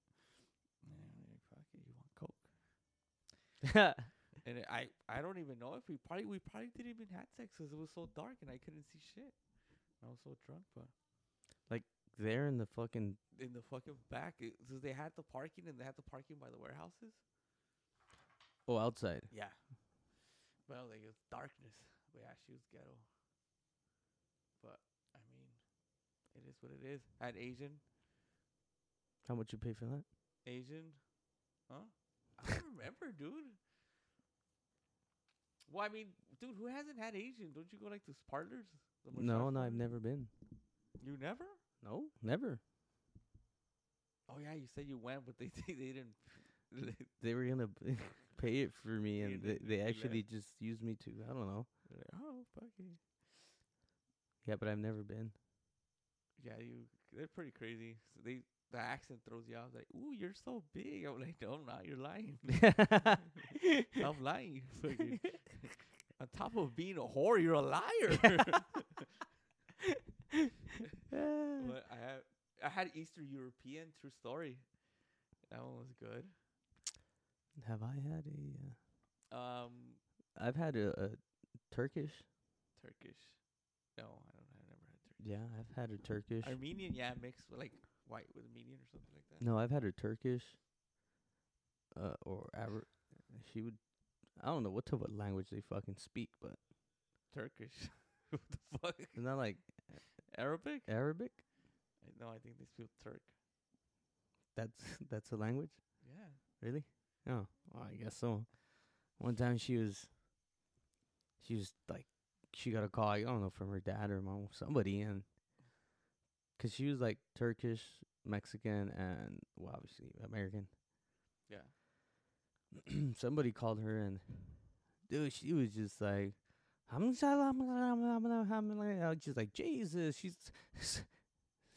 And like, fuck it, you want coke? And I I don't even know if we probably we probably didn't even have sex 'cause it was so dark and I couldn't see shit. I was so drunk, but like there in the fucking in the fucking back, it, so they had the parking and they had the parking by the warehouses. Oh outside. Yeah. Well, like it was darkness, but yeah, she was ghetto. But I mean, it is what it is. I had Asian, How much you pay for that? Asian, huh? I don't remember, dude. Well, I mean, dude, who hasn't had Asian? Don't you go like to parlors? The No, massage no, I've parlors? never been. You never? No, never. Oh yeah, you said you went, but they they, didn't. They were gonna pay it for me, and they, they actually just used me to. I don't know. Like, oh fuck it. Yeah, but I've never been. Yeah, you. They're pretty crazy. So they the accent throws you off. Like, ooh, you're so big. I'm like, no, I'm not. You're lying. I'm lying. Fucking. On top of being a whore, you're a liar. but I have I had Eastern European true story. That one was good. Have I had a? Uh, Um, I've had a, a Turkish. Turkish. No, I don't. I never had Turkish. Yeah, I've had a Turkish. Armenian, yeah, mixed with like white with Armenian or something like that. No, I've had a Turkish. Uh, or Aver- she would. I don't know what type of language they fucking speak, but Turkish. what the fuck? it's not like Arabic? Arabic. I- No, I think they speak Turk. That's that's a language. Yeah. Really? Oh, well, I guess so. One time she was, she was like, she got a call. I don't know from her dad or mom, somebody, and because she was like Turkish, Mexican, and well, obviously American. Yeah. somebody called her and, dude, she was just like, I'm just like Jesus. She's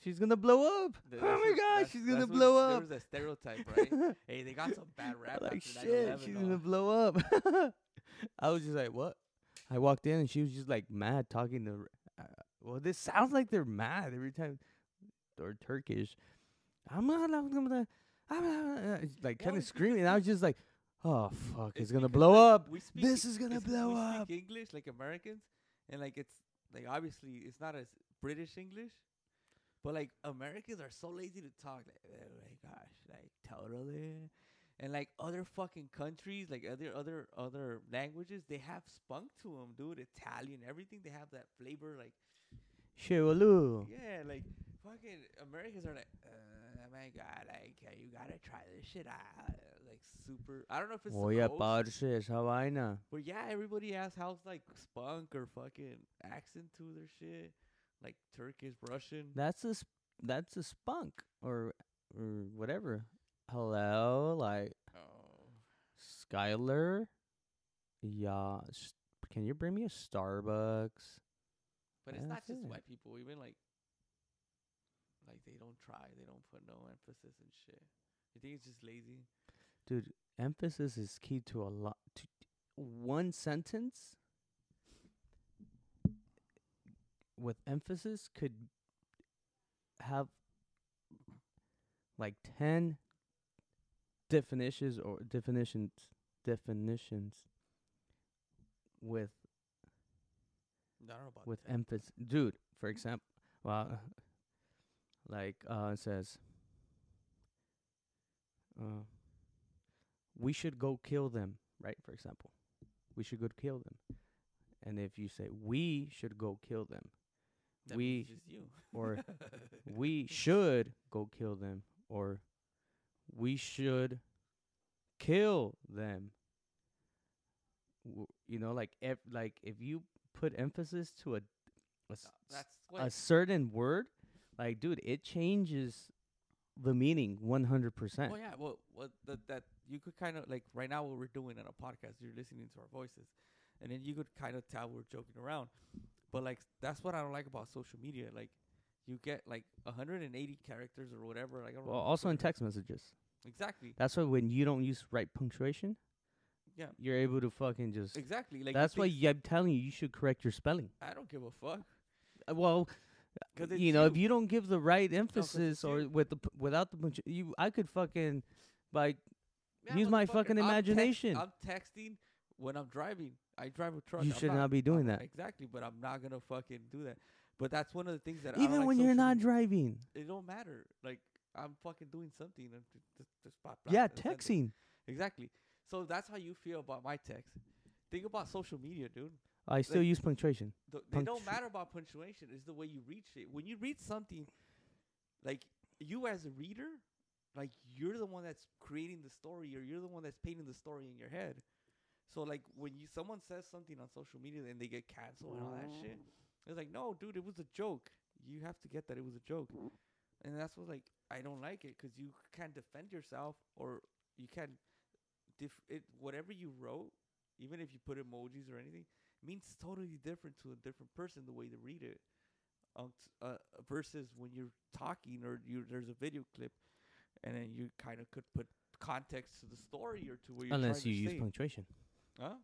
she's gonna blow up. Oh my god, she's gonna blow There up. was a stereotype, right? hey, they got some bad rap like after shit, 9/11, she's gonna blow up. I was just like, what? I walked in and she was just like mad talking to. Uh, well, this sounds like they're mad every time, or Turkish. I'm not. Gonna. Like kind of screaming. I was just like, oh fuck, it's, It's gonna blow up. we speak This is gonna blow up. English like Americans, and like it's like obviously it's not as British English, but like Americans are so lazy to talk. Like, oh my gosh, like totally. And like other fucking countries, like other other other languages, they have spunk to them, dude. Italian, everything they have that flavor. Like Shiwalu. yeah, like fucking Americans are like, uh, my god, like you gotta try this shit out. Like super. I don't know if it's Voy a parce esa vaina. But yeah, everybody has house like spunk or fucking accent to their shit, like Turkish, Russian. That's a sp- that's a spunk or or whatever. Hello, like oh, Skylar. Yeah, can you bring me a Starbucks? but it's not just it. white people. Even like, like they don't try. They don't put no emphasis and shit. You think it's just lazy? Dude, emphasis is key to a lot. To one sentence with emphasis could have like 10 definitions or definitions definitions with I don't know about with that. emphasis. Dude for example well like uh it says uh we should go kill them right for example. We should go kill them. And if you say we should go kill them That we or we should go kill them or we should kill them W- you know like if like if you put emphasis to a a, s- No, that's a certain word like dude it changes the meaning 100% Well, yeah. Well, what that that you could kind of like right now what we're doing on a podcast. You're listening to our voices, and then you could kind of tell we're joking around. But like that's what I don't like about social media. Like you get like 180 characters or whatever. Like I don't well know, also in text messages Exactly. that's why when you don't use right punctuation Yeah. you're able to fucking just Exactly. Like that's why i'm telling you you should correct your spelling I don't give a fuck. Uh, well 'Cause you know if you. you don't give the right emphasis it's or you. with the p- without the punctu- you i could fucking like Yeah, use my fucking I'm text- imagination. I'm texting when I'm driving. I drive a truck. You I'm should not be doing I'm- that. Exactly, but I'm not gonna fucking do that. But that's one of the things that even like when you're not driving it don't matter. Like I'm fucking doing something. And t- t- just blah, blah, yeah it. texting Exactly. So that's how you feel about my text. Think about social media, dude. i still Like- use punctuation Th- they don't matter about punctuation. It's the way you read shit. When you read something, like you as a reader, like you're the one that's creating the story, or you're the one that's painting the story in your head. So like when you someone says something on social media and they get canceled and all that shit, it's like no, dude, it was a joke. You have to get that it was a joke, and that's what like I don't like it because you can't defend yourself or you can't dif- it whatever you wrote, even if you put emojis or anything means totally different to a different person the way they read it um, t- uh, versus when you're talking or you there's a video clip and then you kind of could put context to the story or to what you're unless trying you to use say. punctuation huh?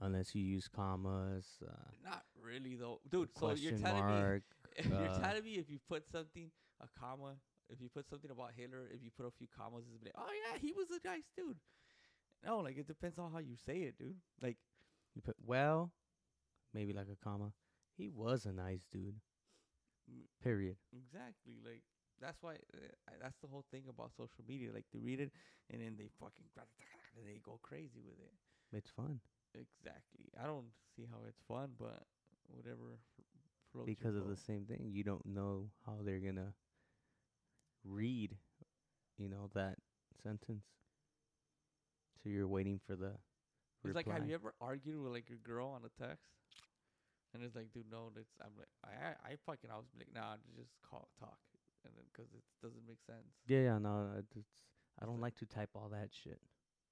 unless you use commas uh, Not really though, dude. So you're telling me mark you're uh, telling me if you put something a comma, if you put something about Hitler, if you put a few commas, it's like, oh yeah, he was a nice dude. No, like it depends on how you say it, dude. Like you put well maybe like a comma he was a nice dude period Exactly. Like that's why uh, that's the whole thing about social media. Like they read it and then they fucking and they go crazy with it. It's fun Exactly. I don't see how it's fun, but whatever. floats because of the same thing you don't know how they're gonna read you know that sentence so you're waiting for the It's like, have you ever argued with like your girl on a text? And it's like, dude, no, that's I'm like, I I, fucking I was like, nah, just call talk, and then because it doesn't make sense. yeah yeah no it's i don't like- like to type all that shit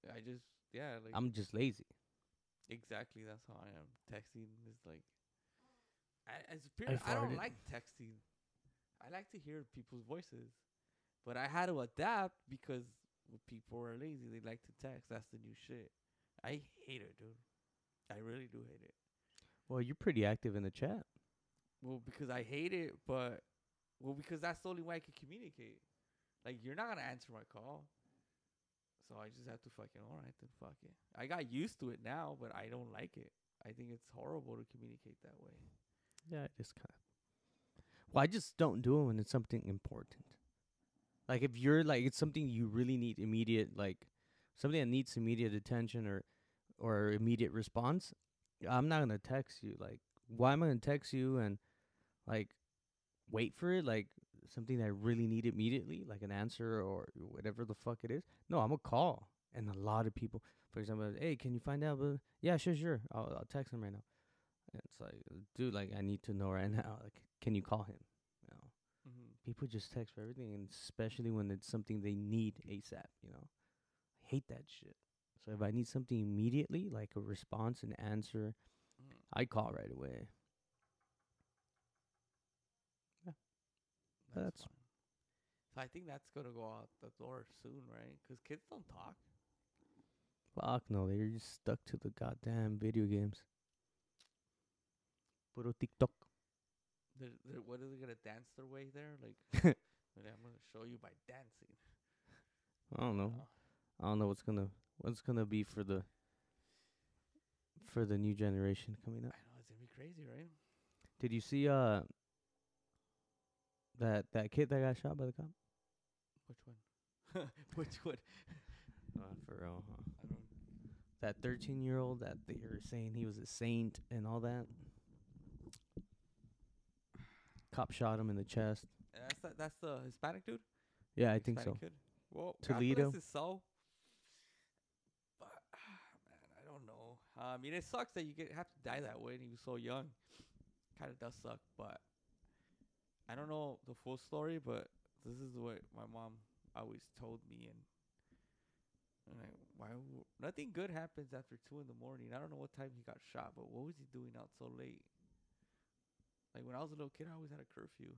I just yeah, like i'm just lazy exactly that's how I am. Texting is like, I as a period, I, farted. don't like texting. I like to hear people's voices, but I had to adapt because people are lazy. They like to text. That's the new shit. I hate it, dude. I really do hate it. Well, you're pretty active in the chat. Well, because I hate it, but well, because that's the only way I can communicate. Like you're not gonna answer my call, so I just have to fucking all right then fuck it. I got used to it now, but I don't like it. I think it's horrible to communicate that way. Yeah, it just kind of. Well, I just don't do it when it's something important. Like if you're like it's something you really need immediate, like something that needs immediate attention or or immediate response. I'm not gonna text you. Like, why am I gonna text you and like wait for it? Like something that I really need immediately, like an answer or whatever the fuck it is. No, I'm gonna call. And a lot of people, for example, hey, can you find out? But yeah, sure, sure. I'll, I'll text him right now. And it's like, dude, like I need to know right now. Like, can you call him? You know, Mm-hmm. people just text for everything, and especially when it's something they need ASAP. You know, I hate that shit. So if I need something immediately, like a response, an answer, Mm. I call right away. That's, That's- fine. So I think that's gonna go out the door soon, right? 'Cause kids don't talk. Fuck no, they're just stuck to the goddamn video games. Puro TikTok. They're, they're, what are they gonna dance their way there? Like, like, I'm gonna show you by dancing. I don't know. Oh. I don't know what's gonna what's gonna be for the for the new generation coming up. I know it's gonna be crazy, right? Did you see uh that that kid that got shot by the cop? Which one? Which one? Uh, for real, huh? I don't. That 13 year old that they were saying he was a saint and all that. Cop shot him in the chest. That's the, that's the Hispanic dude. Yeah, I think so. Hispanic Kid? Well, Toledo. God bless his soul. But man, I don't know. I mean, it sucks that you get have to die that way, and he was so young. Kind of does suck, but I don't know the full story. But this is what my mom always told me, and and I, why w- nothing good happens after two in the morning. I don't know what time he got shot, but what was he doing out so late? Like when I was a little kid, I always had a curfew.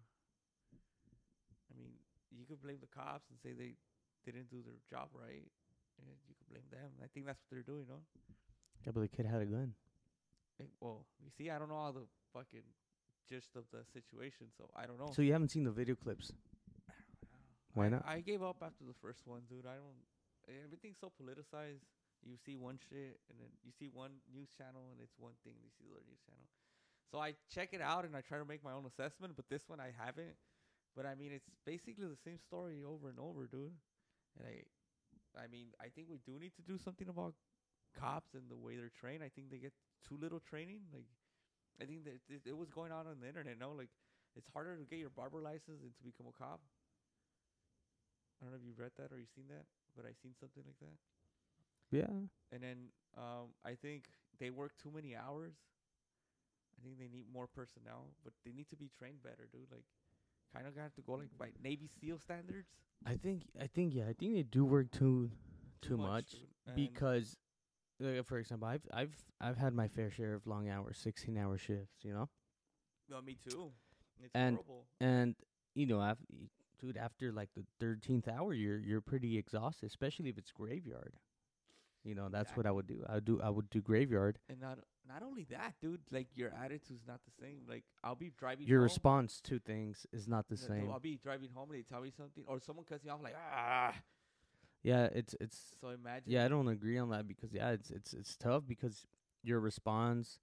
I mean, you could blame the cops and say they didn't do their job right. And you could blame them. I think that's what they're doing, no? Yeah, but the kid had a gun. Well, you see, I don't know all the fucking gist of the situation, so I don't know. So you haven't seen the video clips? Why I, not? I gave up after the first one, dude. I don't. Everything's so politicized. You see one shit, and then you see one news channel, and it's one thing. You see the other news channel. So I check it out, and I try to make my own assessment. But this one, I haven't. But I mean, it's basically the same story over and over, dude. And I, I mean, I think we do need to do something about cops and the way they're trained. I think they get too little training. Like, I think that it, it was going on on the internet. No, like it's harder to get your barber license than to become a cop. I don't know if you've read that or you've seen that, but I seen something like that. Yeah. And then um, I think they work too many hours. I think they need more personnel, but they need to be trained better, dude. Like, kind of got to go like by Navy SEAL standards. I think I think yeah, I think they do work too too much, dude. And- because like, for example, I've I've I've had my fair share of long hours, 16-hour shifts, you know? no, me too. It's and- horrible. And you know, y- dude, after like the 13th hour, you're you're pretty exhausted, especially if it's graveyard. You know, that's what I would do. I would do I would do graveyard. And not not only that, dude. Like your attitude's not the same. Like I'll be driving. Your home, response to things is not the no, no, same. I'll be driving home and they tell me something, or someone cuts me off like ah. Yeah, it's it's So imagine. yeah, I don't agree on that because yeah, it's it's it's tough because your response,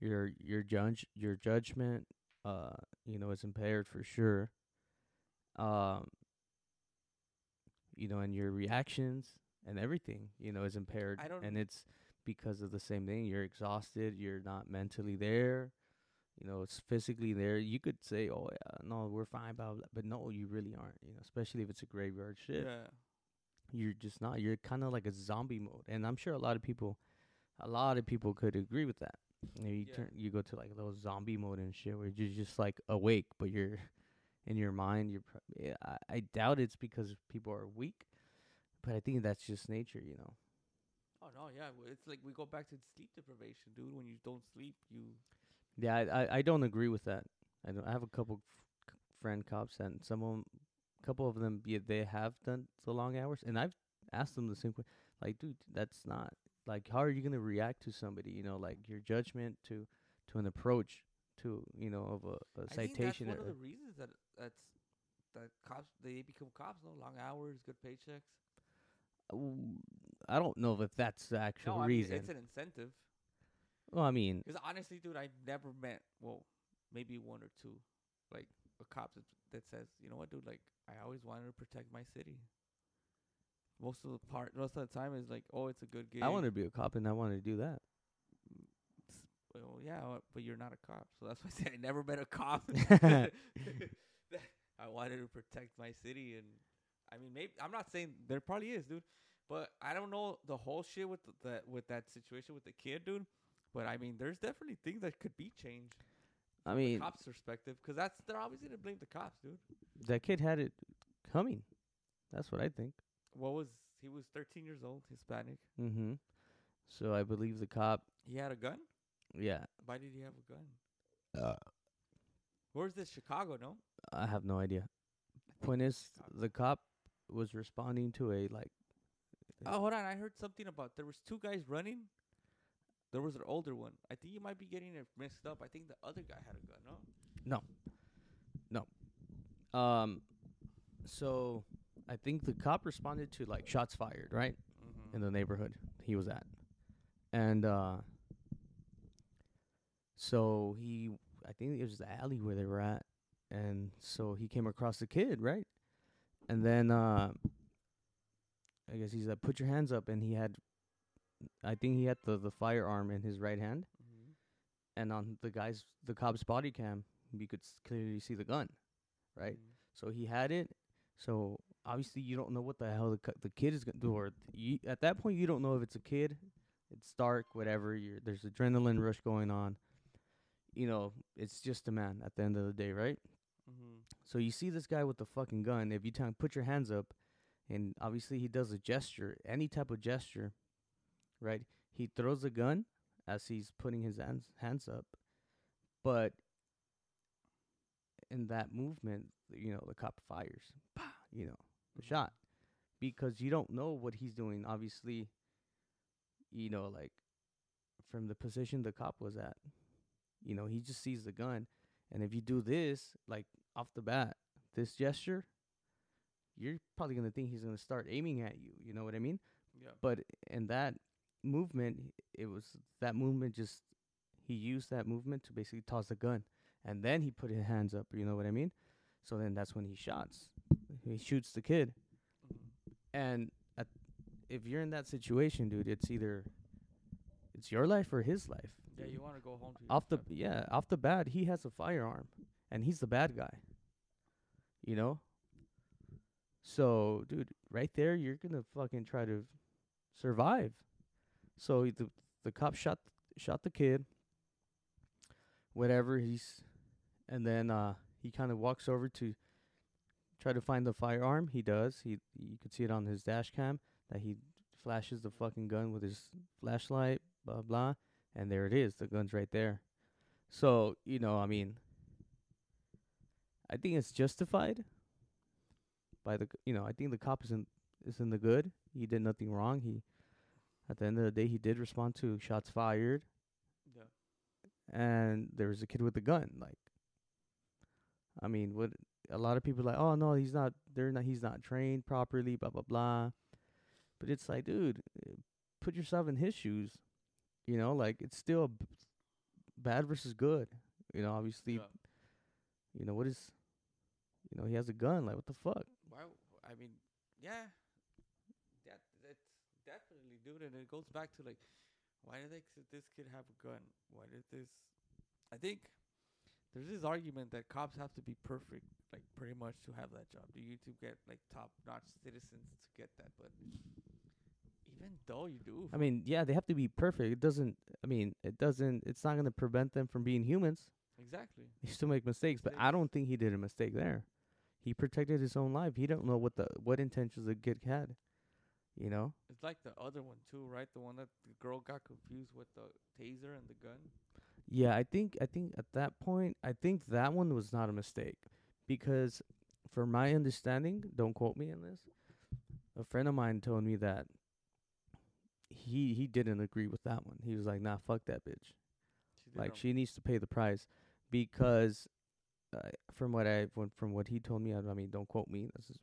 your your judge your judgment, uh, you know, is impaired for sure. Um, you know, and your reactions and everything, you know, is impaired, I don't- and it's because of the same thing. You're exhausted. You're not mentally there. You know, it's physically there. You could say, "Oh yeah, no, we're fine," blah, blah, but no, you really aren't. You know, especially if it's a graveyard shift Yeah. You're just not. You're kind of like a zombie mode, and I'm sure a lot of people, a lot of people could agree with that. You, know, you Yeah. turn, you go to like a little zombie mode and shit, where you're just like awake, but you're in your mind. You're. Pro- I, I doubt it's because people are weak, but I think that's just nature. You know. Oh no, yeah. It's like we go back to sleep deprivation, dude. When you don't sleep, you Yeah, I I, I don't agree with that. I don't. I have a couple f- friend cops, and some of couple of them, yeah, they have done the long hours, and I've asked them the same question. Like, dude, that's not like how are you gonna react to somebody? You know, like your judgment to to an approach to you know of a, a I think that's citation. one or- of the reasons that that's that cops they become cops. No long hours, good paychecks. I don't know if that's the actual no, I mean, reason. it's an incentive. well, I mean, Because honestly, dude, I never met well, maybe one or two, like a cop that, that says, you know what, dude, like I always wanted to protect my city. Most of the part, most of the time is like, oh, it's a good gig. I want to be a cop, and I want to do that. Well, yeah, uh, but you're not a cop, so that's why I say I never met a cop. I wanted to protect my city, and I mean, maybe I'm not saying there probably is, dude, but I don't know the whole shit with the, the with that situation with the kid, dude. But I mean, there's definitely things that could be changed. I mean, cops' perspective, because that's they're obviously gonna blame the cops, dude. that kid had it coming. That's what I think. What was he was 13 years old, Hispanic. Mm-hmm. So I believe the cop. He had a gun. Yeah, Why did he have a gun? uh, Where's this? Chicago, no? I have no idea. Point is, the cop was responding to a like. Oh, hold on. I heard something about there was two guys running. There was an older one. I think you might be getting it mixed up. I think the other guy had a gun, no? No. No. Um, so I think the cop responded to like shots fired, right? Mm-hmm. in the neighborhood he was at. And uh so he I think it was the alley where they were at. And so he came across the kid, right? And then uh I guess he's like, put your hands up and he had I think he had the, the firearm in his right hand Mm-hmm. and on the guy's the cop's body cam you could s- clearly see the gun, right? So he had it. So obviously you don't know what the hell the cu- the kid is gonna do. Or you, at that point you don't know if it's a kid. It's dark, whatever. You're, there's adrenaline rush going on. You know, it's just a man at the end of the day, right? Mm-hmm. So you see this guy with the fucking gun. If you tell him put your hands up, and obviously he does a gesture, any type of gesture, right? He throws the gun as he's putting his hands hands up, but in that movement, you know, the cop fires, Pah, you know, the mm-hmm. shot, because you don't know what he's doing. Obviously, you know, like from the position the cop was at, you know, he just sees the gun, and if you do this, like off the bat, this gesture, you're probably gonna think he's gonna start aiming at you. You know what I mean? Yeah. But in that movement, it was that movement just he used that movement to basically toss the gun, and then he put his hands up. You know what I mean? So then that's when he shots. He shoots the kid, Mm-hmm. and at, if you're in that situation, dude, it's either it's your life or his life. Yeah, you want to go home to off the yeah off the bat he has a firearm and he's the bad guy you know so dude right there you're gonna fucking try to survive so the the cop shot shot the kid whatever he's and then uh he kind of walks over to try to find the firearm. He does. He you could see it on his dash cam that he flashes the fucking gun with his flashlight blah blah and there it is. The gun's right there. So you know i mean i think it's justified by the you know i think the cop is in is in the good. He did nothing wrong. He at the end of the day he did respond to shots fired Yeah. and there was a kid with a gun like i mean what a lot of people are like oh no he's not they're not he's not trained properly blah blah blah but it's like dude put yourself in his shoes you know like it's still b- bad versus good you know obviously Yeah. you know what is you know he has a gun like what the fuck Why? I mean, yeah. That's dude. And it goes back to like, why did they, this kid have a gun? Why did this? I think there's this argument that cops have to be perfect, like pretty much to have that job. Do you to get like top-notch citizens to get that, but even though you do, i mean yeah they have to be perfect it doesn't i mean it doesn't it's not going to prevent them from being humans exactly. they still make mistakes but i don't think he did a mistake there he protected his own life he don't know what the what intentions the kid had you know It's like the other one too, right? The one that the girl got confused with the taser and the gun. Yeah, I think I think at that point, I think that one was not a mistake because for my understanding, don't quote me on this. A friend of mine told me that he he didn't agree with that one. He was like, "Nah, fuck that bitch. She Like she needs to pay the price because uh, from what I from, from what he told me, I, I mean, don't quote me. This is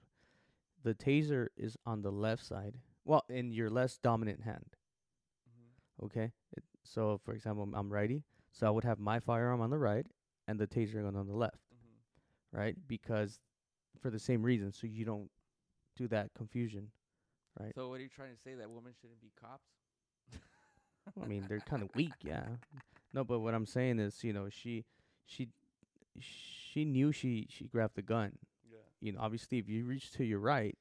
the taser is on the left side. Well, in your less dominant hand. Mhm. Okay. It, so, for example, I'm- righty, so I would have my firearm on the right and the taser gun on the left, Mhm. right? Because for the same reason, so you don't do that confusion. Right. So what are you trying to say that women shouldn't be cops? I mean, they're kind of weak, yeah. No, but what I'm saying is, you know, she, she, she knew she she grabbed the gun. You know, obviously, if you reach to your right,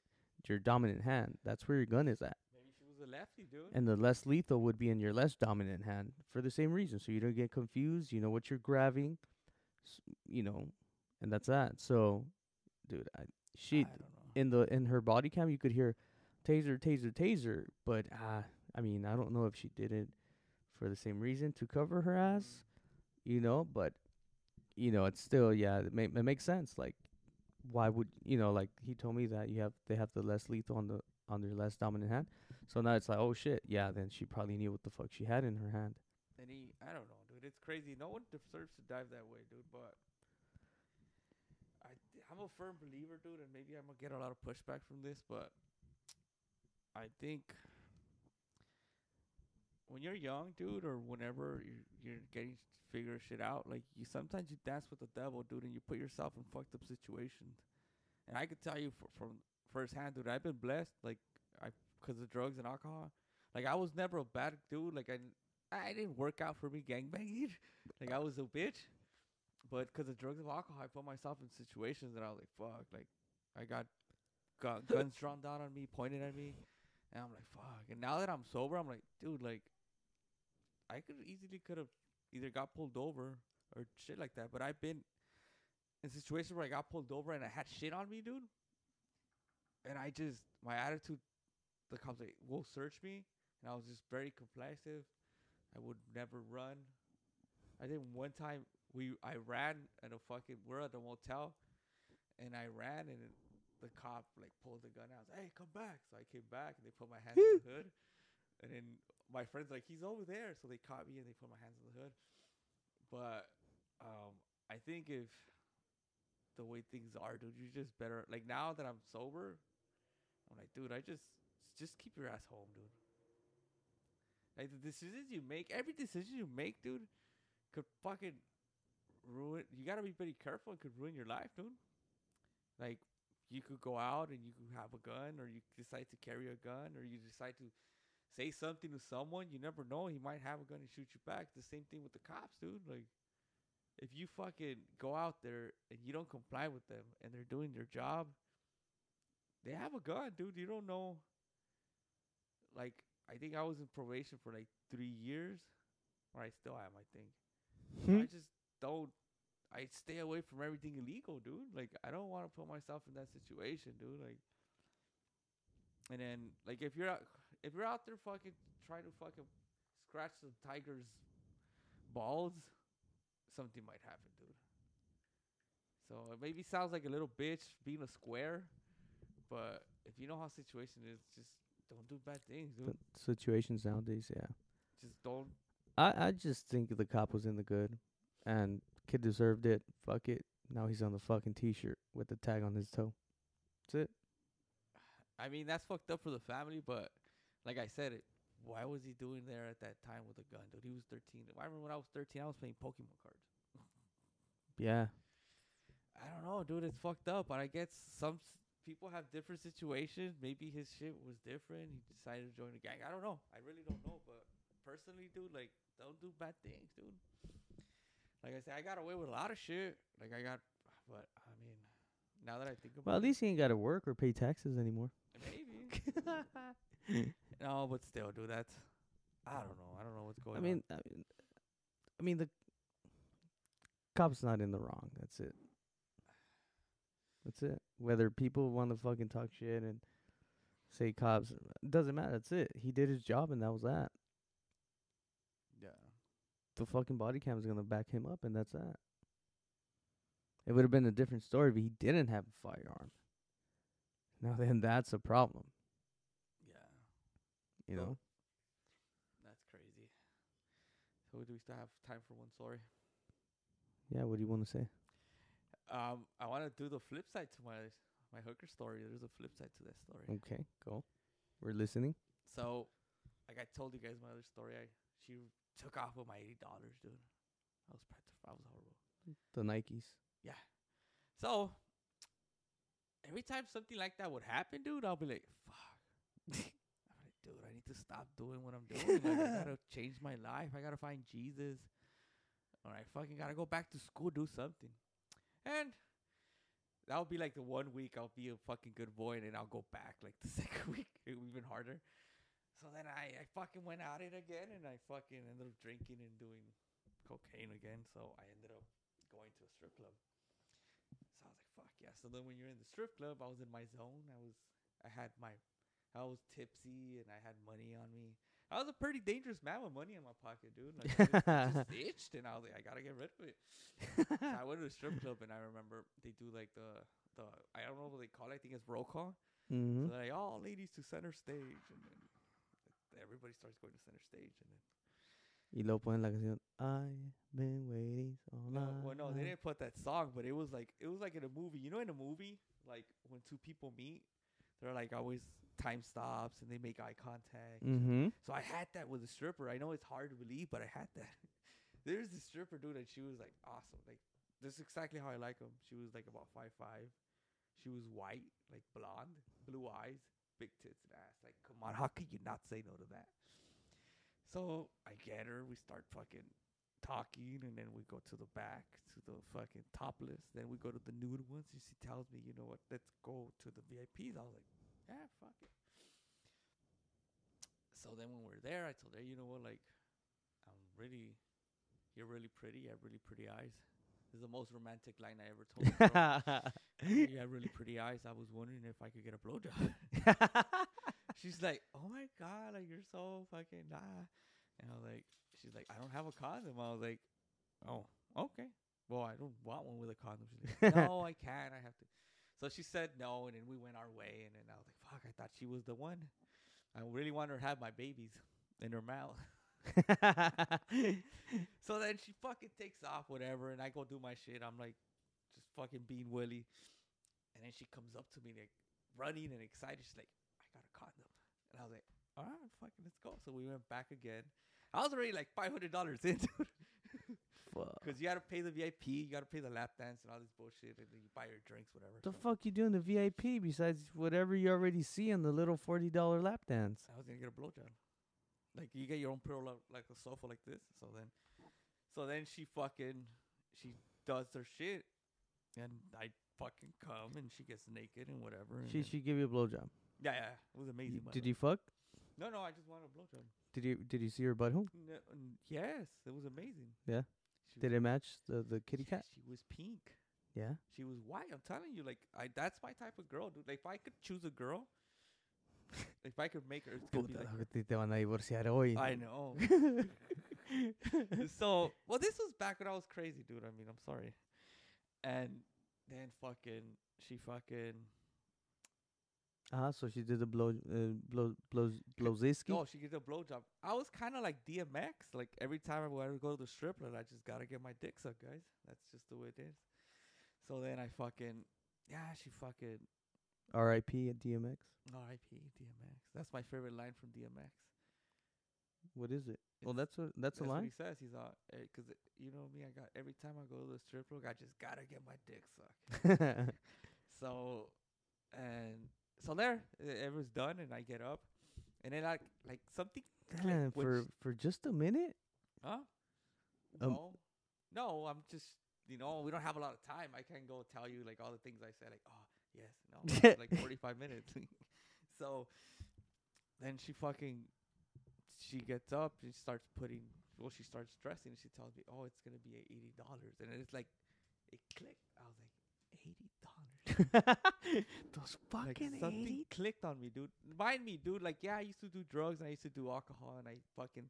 your dominant hand, that's where your gun is at. Maybe she was a lefty, dude. And the less lethal would be in your less dominant hand for the same reason. So you don't get confused. You know what you're grabbing, you know, and that's that. So, dude, I, she I in the in her body cam, you could hear taser, taser, taser. But uh, I mean, I don't know if she did it for the same reason to cover her ass, you know. But you know, it's still yeah, it, ma- it makes sense. Like, why would you know? Like he told me that you have they have the less lethal on the on their less dominant hand. So now it's like, oh shit, yeah. Then she probably knew what the fuck she had in her hand. And he, I don't know, dude. It's crazy. No one deserves to dive that way, dude. But I, th- I'm a firm believer, dude, and maybe I'm gonna get a lot of pushback from this, but I think when you're young, dude, or whenever you're, you're getting figure shit out, like you sometimes you dance with the devil, dude, and you put yourself in fucked up situations. And I could tell you fr- from firsthand, dude, I've been blessed, like I, cause of drugs and alcohol. Like I was never a bad dude. Like I, I didn't work out for me gangbanging. like I was a bitch. But because of drugs and alcohol, I put myself in situations that I was like, fuck. Like I got gu- guns drawn down on me, pointed at me, and I'm like, fuck. And now that I'm sober, I'm like, dude, like I could easily could have either got pulled over or shit like that. But I've been in situations where I got pulled over and I had shit on me, dude. And I just my attitude, the cops like will search me, and I was just very complacive. I would never run. I think one time we I ran at a fucking we're at a motel, and I ran and the cop like pulled the gun out. I was, hey, come back! So I came back and they put my hands in the hood, and then my friends like he's over there, so they caught me and they put my hands in the hood. But um, I think if the way things are, dude, you just better like now that I'm sober, I'm like, dude, I just just keep your ass home, dude. Like the decisions you make, every decision you make, dude, could fucking ruin. You gotta be pretty careful. It could ruin your life, dude. Like you could go out and you could have a gun, or you decide to carry a gun, or you decide to say something to someone. You never know. He might have a gun and shoot you back. The same thing with the cops, dude. Like if you fucking go out there and you don't comply with them, and they're doing their job, they have a gun, dude. You don't know. Like I think I was in probation for like three years, or I still am. I think. Hmm? I just don't. I stay away from everything illegal, dude. Like I don't want to put myself in that situation, dude. Like, and then like if you're out, if you're out there fucking trying to fucking scratch the tiger's balls, something might happen, dude. So it maybe sounds like a little bitch being a square, but if you know how the situation is, just don't do bad things, dude. The situations nowadays, yeah. Just don't. I I just think the cop was in the good, and kid deserved it. Fuck it. Now he's on the fucking t-shirt with the tag on his toe. That's it. I mean, that's fucked up for the family, but like I said, it. Why was he doing there at that time with a gun, dude? He was 13. I remember when I was 13, I was playing Pokemon cards. Yeah. I don't know, dude. It's fucked up, but I guess some s- people have different situations. Maybe his shit was different. He decided to join a gang. I don't know. I really don't know. But personally, dude, like, don't do bad things, dude. Like I said, I got away with a lot of shit. Like I got, but I mean, now that I think about Well, at least he ain't got to work or pay taxes anymore. maybe. no, but still, dude, that's. I don't know. I don't know what's going I on. mean, I mean, I mean the cop's not in the wrong. That's it. That's it. Whether people want to fucking talk shit and say cops, doesn't matter. That's it. He did his job, and that was that. yeah. The fucking body cam is gonna back him up, and that's that. It would have been a different story if he didn't have a firearm. Now then, that's a problem. You know. that's crazy. So do we still have time for one story? Yeah. What do you want to say? Um, I want to do the flip side to my my hooker story. There's a flip side to that story. Okay. Go. We're listening. So, like I told you guys my other story, I she took off with my eighty dollars, dude. I was pet- I was horrible. The Nikes. Yeah. So every time something like that would happen, dude, I'll be like, "Fuck." Dude, I need to stop doing what I'm doing. like, I gotta change my life. I gotta find Jesus. Or I fucking gotta go back to school, do something. And that'll be like the one week I'll be a fucking good boy, and then I'll go back like the second week, even harder. So then I, I fucking went at it again, and I fucking ended up drinking and doing cocaine again. So I ended up going to a strip club. So I was like, fuck yeah. So then when you're in the strip club, I was in my zone. I was, I had my, I was tipsy and I had money on me. I was a pretty dangerous man with money in my pocket, dude. Like, it just, itched, and I was like, I gotta get rid of it. So I went to a strip club, and I remember they do like the, the, I don't know what they call it. I think it's roll call. Mm-hmm. So they're like, oh, ladies to center stage, and then everybody starts going to center stage, and then Y luego ponen la canción I've been waiting so No, long. well, no, they didn't put that song, but it was like it was like in a movie. You know, in a movie, like when two people meet, they're like always time stops and they make eye contact. Mm-hmm. So I had that with a stripper. I know it's hard to believe, but I had that. There's this stripper dude, and she was like awesome. Like this is exactly how I like them. She was like about five five. She was white, like blonde, blue eyes, big tits and ass. Like, come on, how could you not say no to that? So I get her. We start fucking talking, and then we go to the back to the fucking topless. Then we go to the nude ones. And she tells me, you know what? Let's go to the VIPs. I was like, yeah, fuck it. So then when we're there, I told her, you know what? Like, I'm really, you're really pretty. You have really pretty eyes. This is the most romantic line I ever told. girl. Oh, you have really pretty eyes. I was wondering if I could get a blowjob. she's like, "Oh my god, like you're so fucking nah." And I was like, "She's like, I don't have a condom." I was like, "Oh, okay. Well, I don't want one with a condom." She's like, "No, I can't. I have to." So she said no, and then we went our way. And then I was like, "Fuck! I thought she was the one. I really want her to have my babies in her mouth." so then she fucking takes off, whatever, and I go do my shit. I'm like, just fucking being Willie. And then she comes up to me like running and excited. She's like, I got a condom. And I was like, all right, fucking let's go. So we went back again. I was already like five hundred dollars in, dude. Fuck. Because you gotta pay the VIP, you gotta pay the lap dance and all this bullshit, and then you buy your drinks, whatever. The So fuck you doing the VIP besides whatever you already see on the little forty dollar lap dance? I was gonna get a blowjob. Like you get your own pillow like a sofa like this. So then, so then she fucking she does her shit, and I fucking come and she gets naked and whatever. and She she give you a blowjob. yeah yeah it was amazing. Did you fuck? No no I just wanted a blowjob. Did you did you see her butthole? No, yes, it was amazing. Yeah? She Did was, it match the the kitty yeah, cat? She was pink. Yeah. She was white. I'm telling you, like I that's my type of girl, dude. Like if I could choose a girl, if I could make her, it's gonna be Puta, like te van a divorciar hoy. I know. so, well, this was back when I was crazy, dude. I mean, I'm sorry. And then fucking, she fucking, Ah, so she did the blow uh, blow blows blowziski. oh, she did a blowjob. I was kind of like DMX. Like every time I to go to the strip club, I just gotta get my dick sucked, guys. That's just the way it is. So then I fucking, yeah, she fucking, R.I.P. at DMX. R.I.P. DMX. That's my favorite line from DMX. What is it? Well, that's a that's, That's a line. he says. He's all, because you know me. I got every time I go to the strip club, I just gotta get my dick sucked. So, and so there, was done, and I get up, and then like like something. clicked, Damn, which- for for just a minute. huh? um, no, no. I'm just you know we don't have a lot of time. I can't go tell you like all the things I said. Like oh yes, no, like 45 minutes. so then she fucking she gets up and she starts putting. Well, she starts dressing, and she tells me, "Oh, it's gonna be eighty dollars," and it's like it clicked. I was like, eighty dollars. Those like fucking something eighty. clicked on me, dude. Mind me, dude. Like, yeah, I used to do drugs and I used to do alcohol and I fucking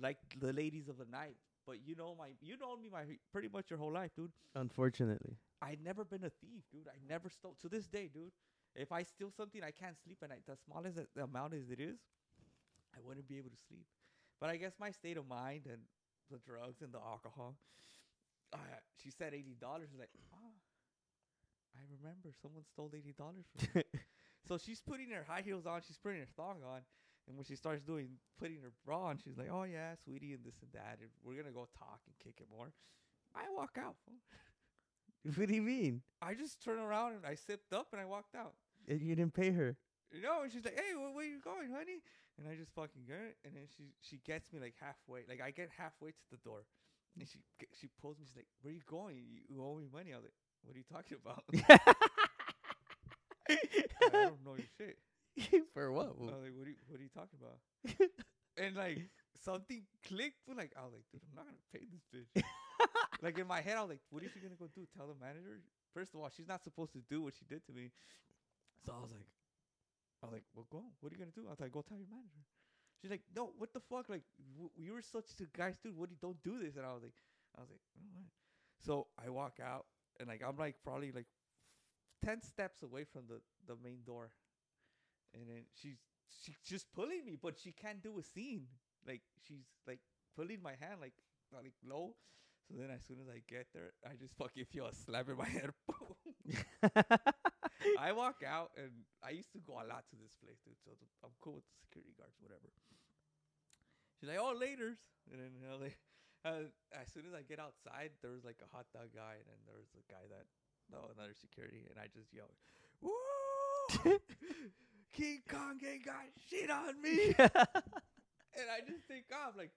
like the ladies of the night. But you know my, you know me my pretty much your whole life, dude. Unfortunately, I'd never been a thief, dude. I never stole to this day, dude. If I steal something, I can't sleep at night. The smallest the- the amount as it is, I wouldn't be able to sleep. But I guess my state of mind and the drugs and the alcohol. Uh, she said eighty dollars. Like, oh, I remember someone stole eighty dollars from me. so she's putting her high heels on. She's putting her thong on. And when she starts doing putting her bra on, she's like, "Oh yeah, sweetie, and this and that, and we're gonna go talk and kick it more." I walk out. what do you mean? I just turn around and I sipped up and I walked out. Uh, You didn't pay her. You know, and she's like, "Hey, where, where you going, honey?" And I just fucking get it, and then she she gets me like halfway, like I get halfway to the door, and she she pulls me. She's like, "Where you going? You, you owe me money." I was like, "What are you talking about?" I don't know your shit. For what? I was like, "What are you What are you talking about?" and like something clicked. fool, Like I was like, "Dude, I'm not gonna pay this bitch." like in my head, I was like, "What is she gonna go do? Tell the manager?" First of all, she's not supposed to do what she did to me. So I was like, I was like, "Well, go. on. What are you gonna do?" I was like, "Go tell your manager." She's like, "No, what the fuck? Like, w- you were such a guys, dude. What? do you don't do this." And I was like, I was like, "Oh, what?" So I walk out, and like I'm like probably like ten steps away from the the main door, and then she's she's just pulling me, but she can't do a scene. Like she's like pulling my hand like like low. So then as soon as I get there, I just fucking feel a slap in my head. Boom. I walk out, and I used to go a lot to this place, dude. So I'm cool with the security guards, whatever. She's like, "Oh, later's," and then you know, like, uh, as soon as I get outside, there was like a hot dog guy, and then there was a guy that, no, another security, and I just yelled, "Woo! King Kong ain't got shit on me!" and I just take off like.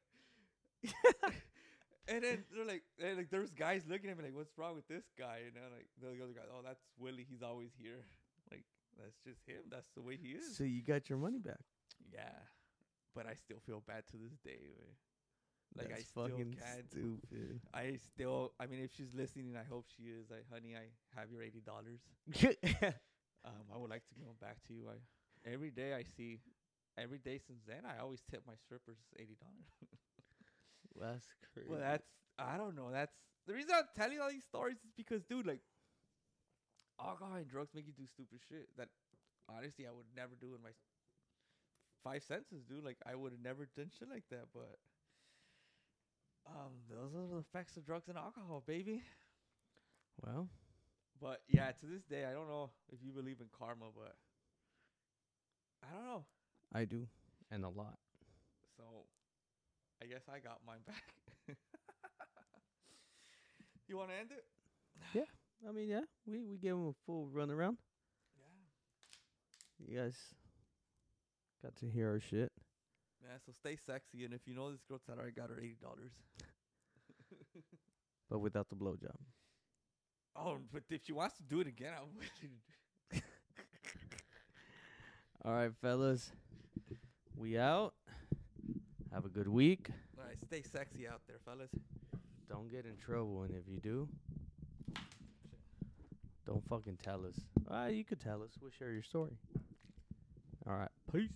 And then they're like, and like, there's guys looking at me like, "What's wrong with this guy?" And then like the other guy, "Oh, that's Willie. He's always here. Like that's just him. That's the way he is." so you got your money back. yeah, but I still feel bad to this day. Man. Like I still fucking can't. stupid. I still. I mean, if she's listening, I hope she is. Like, honey, I have your eighty dollars. Um, I would like to give them back to you. I every day I see, every day since then, I always tip my strippers eighty dollars. That's crazy. Well, that's I don't know. That's the reason I'm telling all these stories is because, dude, like alcohol and drugs make you do stupid shit that honestly I would never do in my five senses, dude. Like I would have never done shit like that. But um, those are the effects of drugs and alcohol, baby. well, But yeah, to this day, I don't know if you believe in karma, but I don't know. I do, and a lot. So I guess I got mine back. you want to end it? Yeah, I mean, yeah, we we gave him a full run around. Yeah. You guys got to hear our shit. Yeah, so stay sexy, and if you know this girl, tell her I got her eighty dollars. but without the blowjob. Oh, but if she wants to do it again, I'm willing to. do- All right, fellas, we out. Have a good week. All right, stay sexy out there, fellas. Don't get in trouble, and if you do, don't fucking tell us. Ah, you could tell us. We'll share your story. All right, peace.